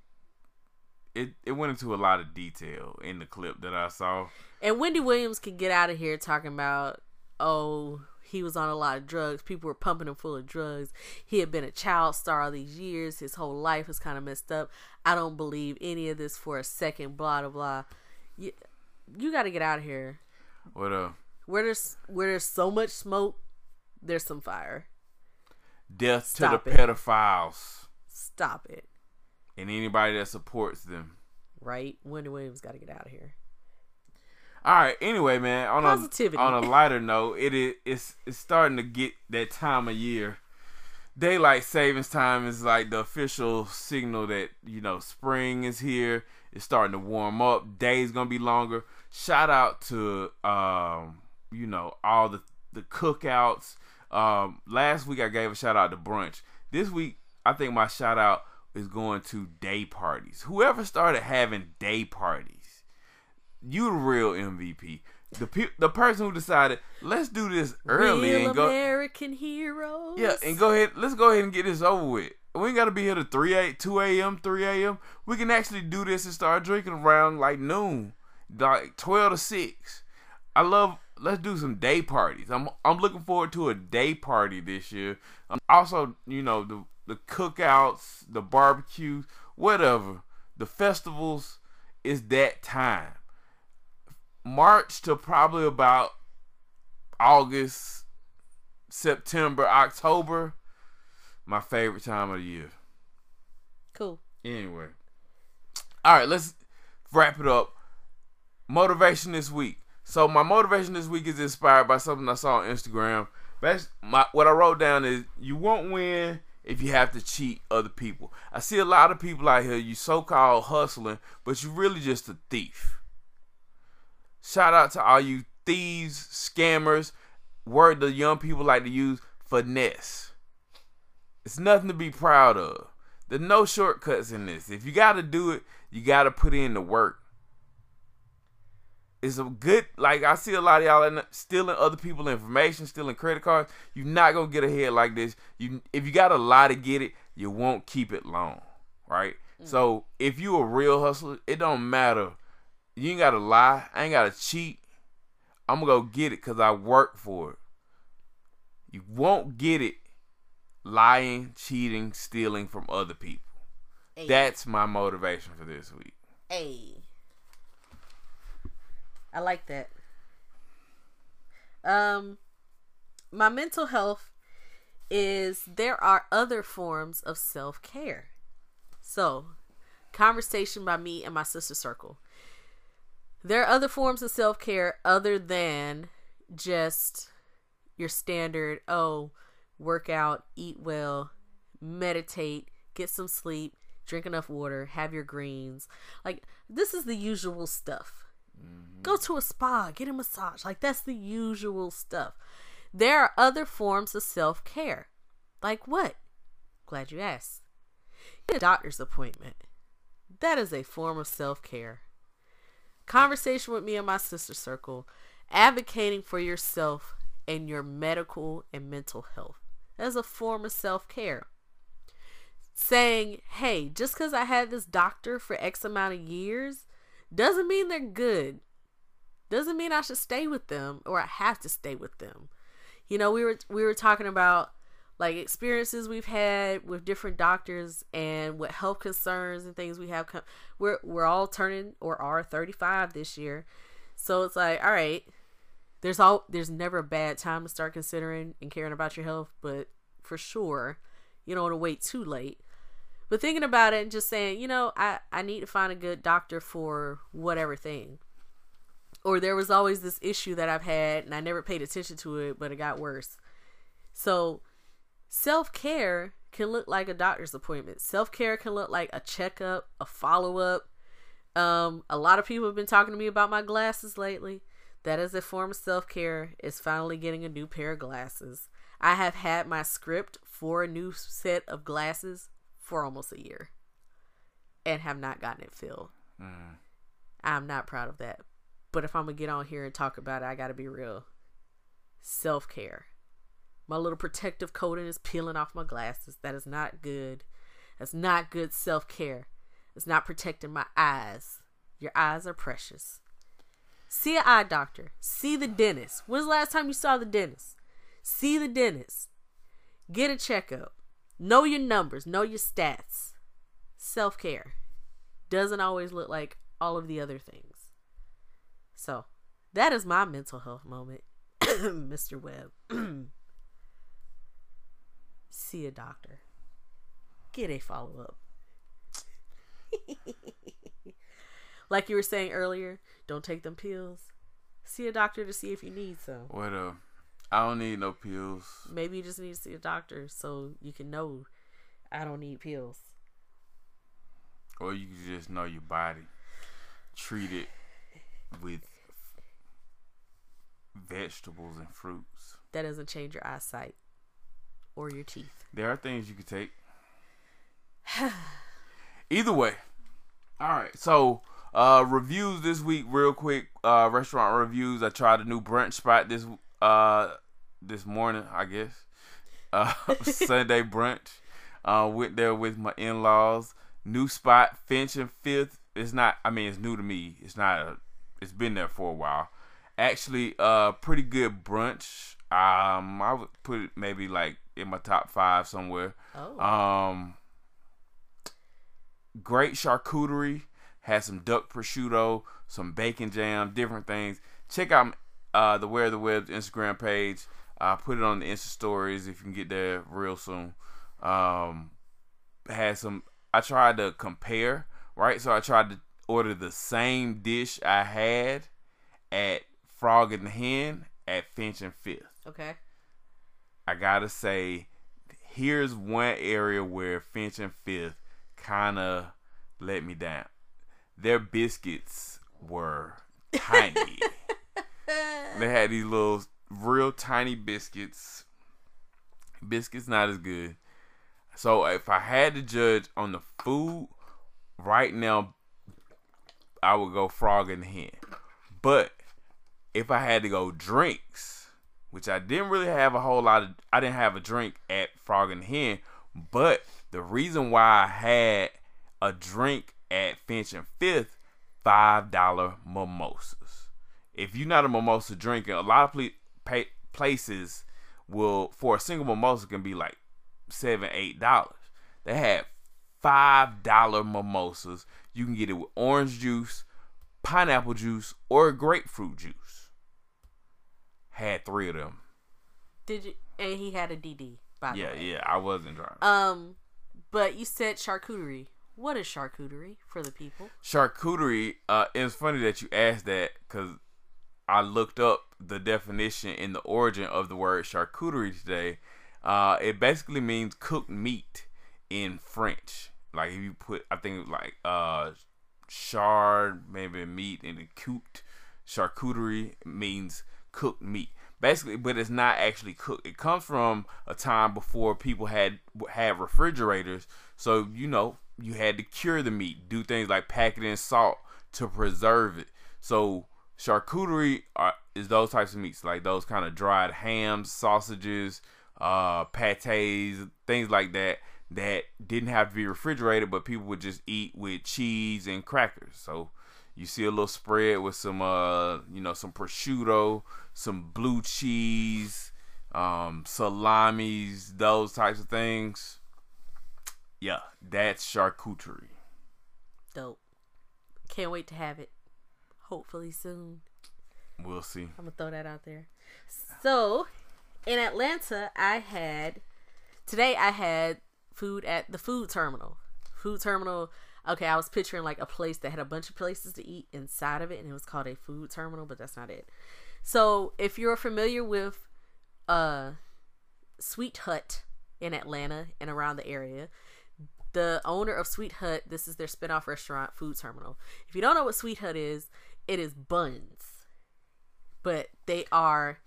it it went into a lot of detail in the clip that I saw. and Wendy Williams can get out of here talking about oh he was on a lot of drugs. People were pumping him full of drugs. He had been a child star all these years. His whole life was kind of messed up. I don't believe any of this for a second. Blah blah blah. You, you got to get out of here. What uh Where there's where there's so much smoke, there's some fire. death Stop to it. the pedophiles Stop it. And anybody that supports them. Right? Wendy Williams got to get out of here. All right. Anyway, man. On Positivity. a on a lighter note, it is it's it's starting to get that time of year. Daylight savings time is like the official signal that you know spring is here. It's starting to warm up. Days gonna be longer. Shout out to um you know all the the cookouts. Um, last week I gave a shout out to brunch. This week I think my shout out is going to day parties. Whoever started having day parties you the real MVP. The pe- the person who decided let's do this early Real and go American heroes. yeah and go ahead let's go ahead and get this over with. We ain't gotta be here to 3 a 2 a.m. 3 a.m. We can actually do this and start drinking around like noon, like 12 to 6. I love. Let's do some day parties. I'm I'm looking forward to a day party this year. Um, also, you know the the cookouts, the barbecues, whatever, the festivals. Is that time? March to probably about August, September, October. My favorite time of the year. Cool. Anyway. All right, let's wrap it up. Motivation this week. So my motivation this week is inspired by something I saw on Instagram. That's my what I wrote down is you won't win if you have to cheat other people. I see a lot of people out here you so-called hustling, but you really just a thief. Shout out to all you thieves, scammers, word the young people like to use, finesse. It's nothing to be proud of. There's no shortcuts in this. If you got to do it, you got to put in the work. It's a good, like, I see a lot of y'all in, stealing other people's information, stealing credit cards. You're not going to get ahead like this. You, If you got a lot to get it, you won't keep it long, right? Mm. So if you a real hustler, it don't matter. You ain't got to lie. I ain't got to cheat. I'm going to go get it because I work for it. You won't get it lying, cheating, stealing from other people. That's my motivation for this week. Hey. I like that. Um my mental health is there are other forms of self-care. So, conversation by me and my sister circle. There are other forms of self-care other than just your standard oh, work out, eat well, meditate, get some sleep, drink enough water, have your greens. Like this is the usual stuff. Mm-hmm. Go to a spa, get a massage. Like that's the usual stuff. There are other forms of self-care. Like what? Glad you asked. Get a doctor's appointment. That is a form of self-care. Conversation with me and my sister circle, advocating for yourself and your medical and mental health. That's a form of self-care saying, hey, just because I had this doctor for X amount of years doesn't mean they're good. Doesn't mean I should stay with them or I have to stay with them. You know, we were we were talking about like experiences we've had with different doctors and what health concerns and things we have come we're we're all turning or are 35 this year. So it's like, all right, there's all there's never a bad time to start considering and caring about your health, but for sure. You don't want to wait too late. But thinking about it and just saying, you know, I, I need to find a good doctor for whatever thing. Or there was always this issue that I've had and I never paid attention to it, but it got worse. So self care can look like a doctor's appointment. Self care can look like a checkup, a follow up. Um, a lot of people have been talking to me about my glasses lately. That is a form of self care. Is finally getting a new pair of glasses. I have had my script for a new set of glasses for almost a year and have not gotten it filled. Mm. I'm not proud of that. But if I'm going to get on here and talk about it, I got to be real. Self care. My little protective coating is peeling off my glasses. That is not good. That's not good self care. It's not protecting my eyes. Your eyes are precious. See an eye doctor. See the dentist. When's the last time you saw the dentist? See the dentist. Get a checkup. Know your numbers, know your stats. Self care doesn't always look like all of the other things. So, that is my mental health moment, Mr. Webb. See a doctor. Get a follow up. like you were saying earlier, don't take them pills. See a doctor to see if you need some. What uh I don't need no pills. Maybe you just need to see a doctor so you can know I don't need pills. Or you can just know your body. Treat it with vegetables and fruits. That doesn't change your eyesight or your teeth. There are things you can take. Either way. All right. So, uh reviews this week real quick. Uh restaurant reviews. I tried a new brunch spot this uh this morning, I guess. Uh Sunday brunch. Uh went there with my in-laws. New spot Finch and 5th. It's not I mean it's new to me. It's not a, it's been there for a while. Actually, uh pretty good brunch. Um I would put it maybe like in my top 5 somewhere. Oh. Um, great charcuterie. Had some duck prosciutto, some bacon jam, different things. Check out uh, the Where the Web Instagram page. I put it on the Insta stories if you can get there real soon. Um, had some. I tried to compare, right? So I tried to order the same dish I had at Frog and the Hen at Finch and Fifth. okay. I gotta say, here's one area where Finch and Fifth kind of let me down. Their biscuits were tiny. they had these little, real tiny biscuits. Biscuits not as good. So if I had to judge on the food, right now, I would go Frog and the Hen. But if I had to go drinks, which I didn't really have a whole lot of, I didn't have a drink at Frog and the Hen, but the reason why I had a drink at Finch and Fifth, five dollar mimosas. If you're not a mimosa drinker, a lot of ple- places will for a single mimosa can be like seven, eight dollars. They have five dollar mimosas. You can get it with orange juice, pineapple juice, or grapefruit juice. Had three of them. Did you? And he had a DD. By the Yeah, way. yeah, I wasn't driving. Um, but you said charcuterie. What is charcuterie for the people? charcuterie uh it's funny that you asked that because i looked up the definition in the origin of the word charcuterie today uh it basically means cooked meat in french. Like if you put i think like uh chard maybe meat in the cooked charcuterie means cooked meat. Basically but it's not actually cooked. It comes from a time before people had had refrigerators. So you know you had to cure the meat do things like pack it in salt to preserve it. So charcuterie are, is those types of meats like those kind of dried hams sausages uh pates things like that that didn't have to be refrigerated but people would just eat with cheese and crackers so you see a little spread with some uh you know some prosciutto some blue cheese um salamis those types of things yeah that's charcuterie Dope. Can't wait to have it. Hopefully soon. we'll see I'm gonna throw that out there. So, in Atlanta, I had today I had food at the food terminal. Food terminal. Okay, I was picturing like a place that had a bunch of places to eat inside of it, and it was called a food terminal, but that's not it. So if you're familiar with uh Sweet Hut in Atlanta and around the area, the owner of Sweet Hut, this is their spinoff restaurant, Food Terminal. If you don't know what Sweet Hut is, it is buns. But they are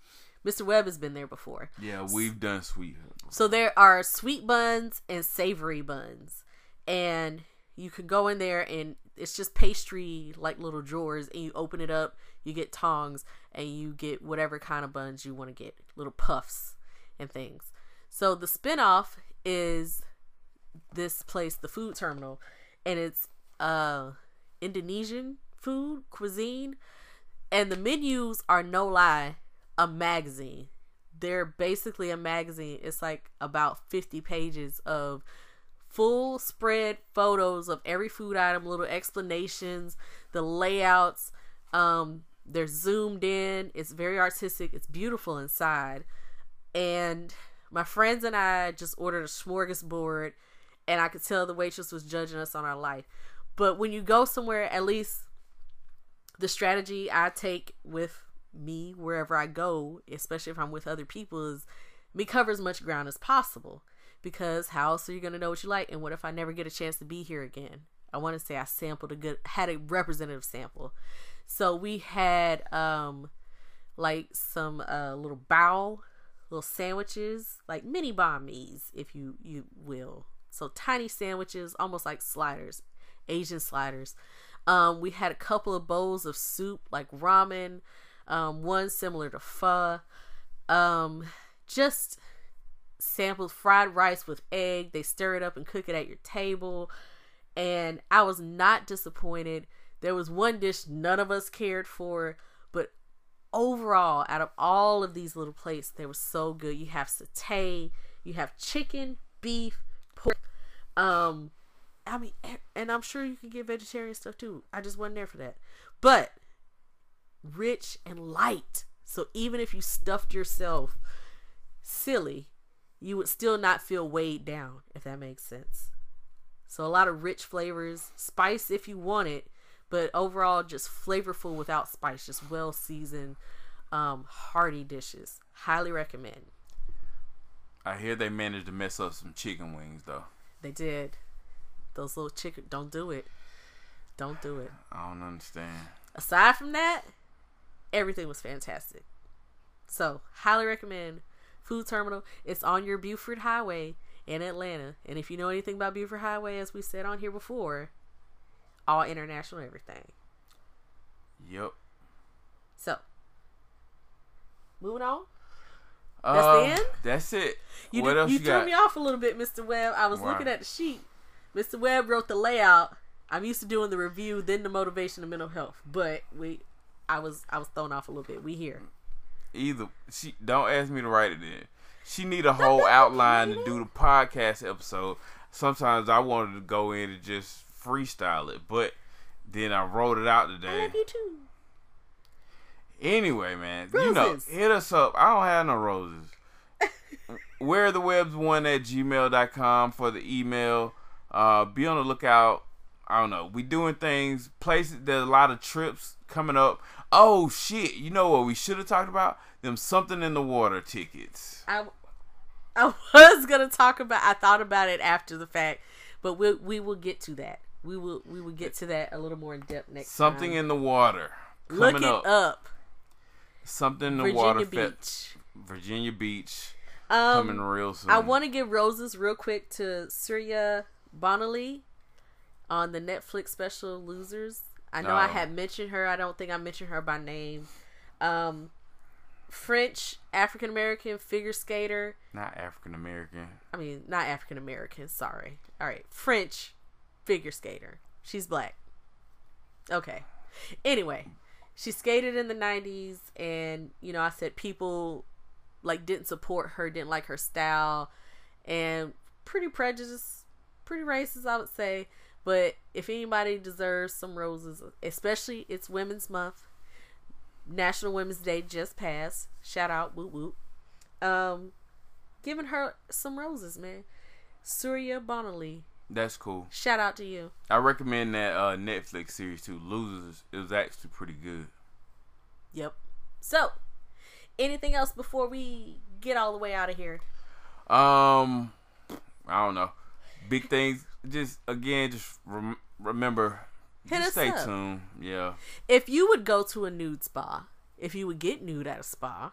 Mr. Webb has been there before. Yeah, we've done sweet. So there are sweet buns and savory buns. And you can go in there and it's just pastry like little drawers and you open it up, you get tongs and you get whatever kind of buns you want to get, little puffs and things. So the spinoff is this place, the food terminal, and it's uh Indonesian food cuisine and the menus are no lie a magazine. They're basically a magazine. It's like about 50 pages of full spread photos of every food item, little explanations, the layouts. Um, they're zoomed in. It's very artistic. It's beautiful inside. And my friends and I just ordered a smorgasbord, and I could tell the waitress was judging us on our life. But when you go somewhere, at least the strategy I take with me wherever I go, especially if I'm with other people, is me cover as much ground as possible. Because how else are you gonna know what you like? And what if I never get a chance to be here again? I want to say I sampled a good, had a representative sample. So we had um like some uh little bao, little sandwiches, like mini mi's, if you you will. So tiny sandwiches, almost like sliders, Asian sliders. Um, we had a couple of bowls of soup, like ramen. Um, one similar to pho. Um, just sampled fried rice with egg. They stir it up and cook it at your table. And I was not disappointed. There was one dish none of us cared for, but overall, out of all of these little plates, they were so good. You have satay, you have chicken, beef, pork. Um, I mean, and I'm sure you can get vegetarian stuff too. I just wasn't there for that. But rich and light. So even if you stuffed yourself silly, you would still not feel weighed down, if that makes sense. So a lot of rich flavors, spice if you want it, but overall just flavorful without spice, just well seasoned, um, hearty dishes. Highly recommend. I hear they managed to mess up some chicken wings though. They did. Those little chicken don't do it. Don't do it. I don't understand. Aside from that, everything was fantastic. So, highly recommend Food Terminal. It's on your Buford Highway in Atlanta. And if you know anything about Buford Highway, as we said on here before, all international everything. Yep. So, moving on. That's That's the uh, end? That's it. You, what did- else you you, threw got? me off a little bit, Mr. Webb. I was Why? looking at the sheet. Mr. Webb wrote the layout. I'm used to doing the review, then the motivation and mental health. But we, I was, I was thrown off a little bit. We here. Either she don't ask me to write it in. She need a whole outline to do the podcast episode. Sometimes I wanted to go in and just freestyle it, but then I wrote it out today. I love you too. Anyway, man, you know, Roses. hit us up. I don't have no roses. Where the Webbs one at gmail.com for the email. Uh, be on the lookout. I don't know. We doing things, places. There's a lot of trips coming up. Oh shit! You know what we should have talked about? Them something in the water tickets. I, I was gonna talk about. I thought about it after the fact, but we we will get to that. We will we will get to that a little more in depth next Something time. in the water Look it up. up. Something in the Virginia water. fe- Beach. Virginia Beach Um, coming real soon. I want to give roses real quick to Surya Bonaly on the Netflix special Losers. I know I had mentioned her. I don't think I mentioned her by name. Um, French African American figure skater. not African American. I mean, not African American. Sorry. All right, French figure skater. She's black. Okay. Anyway, she skated in the '90s, and you know, I said people like didn't support her, didn't like her style, and pretty prejudiced, pretty racist, I would say. But if anybody deserves some roses, especially it's Women's Month, National Women's Day just passed. Shout out, whoop whoop. Um, giving her some roses, man. Surya Bonaly, That's cool. shout out to you. I recommend that uh, Netflix series too. Losers. It was actually pretty good. Yep. So, anything else before we get all the way out of here? Um, I don't know. Big things. Just again, just rem- remember. Hit just us stay up. tuned. Yeah. If you would go to a nude spa, if you would get nude at a spa,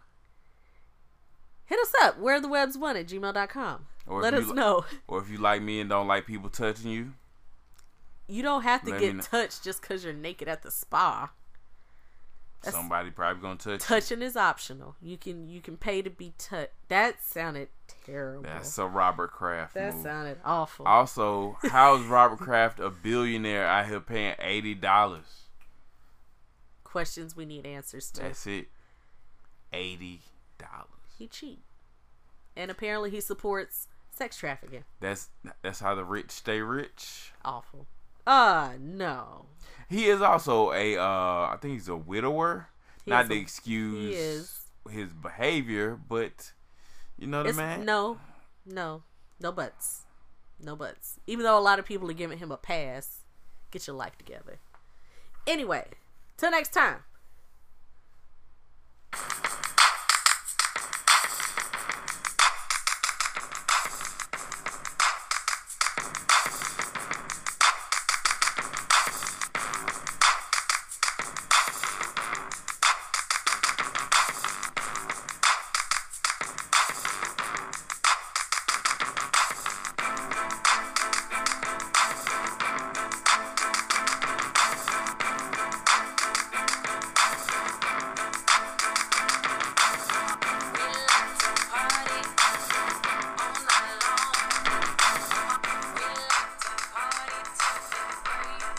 hit us up. Where the Webbs one at gmail.com. Or Let us li- know. Or if you like me and don't like people touching you, You don't have to Let get touched just because you're naked at the spa. That's- somebody probably gonna touch. you. Touching is optional. You can you can pay to be touched. That sounded terrible. That's a Robert Kraft that move. sounded awful. Also, how is Robert Kraft a billionaire out here paying eighty dollars? Questions we need answers to. That's it. Eighty dollars. He cheat, and apparently he supports sex trafficking. That's that's how the rich stay rich. Awful. Uh no. He is also a uh I think he's a widower. He Not to a, excuse his behavior, but you know the man. No. No. No buts. No buts. Even though a lot of people are giving him a pass, get your life together. Anyway, till next time.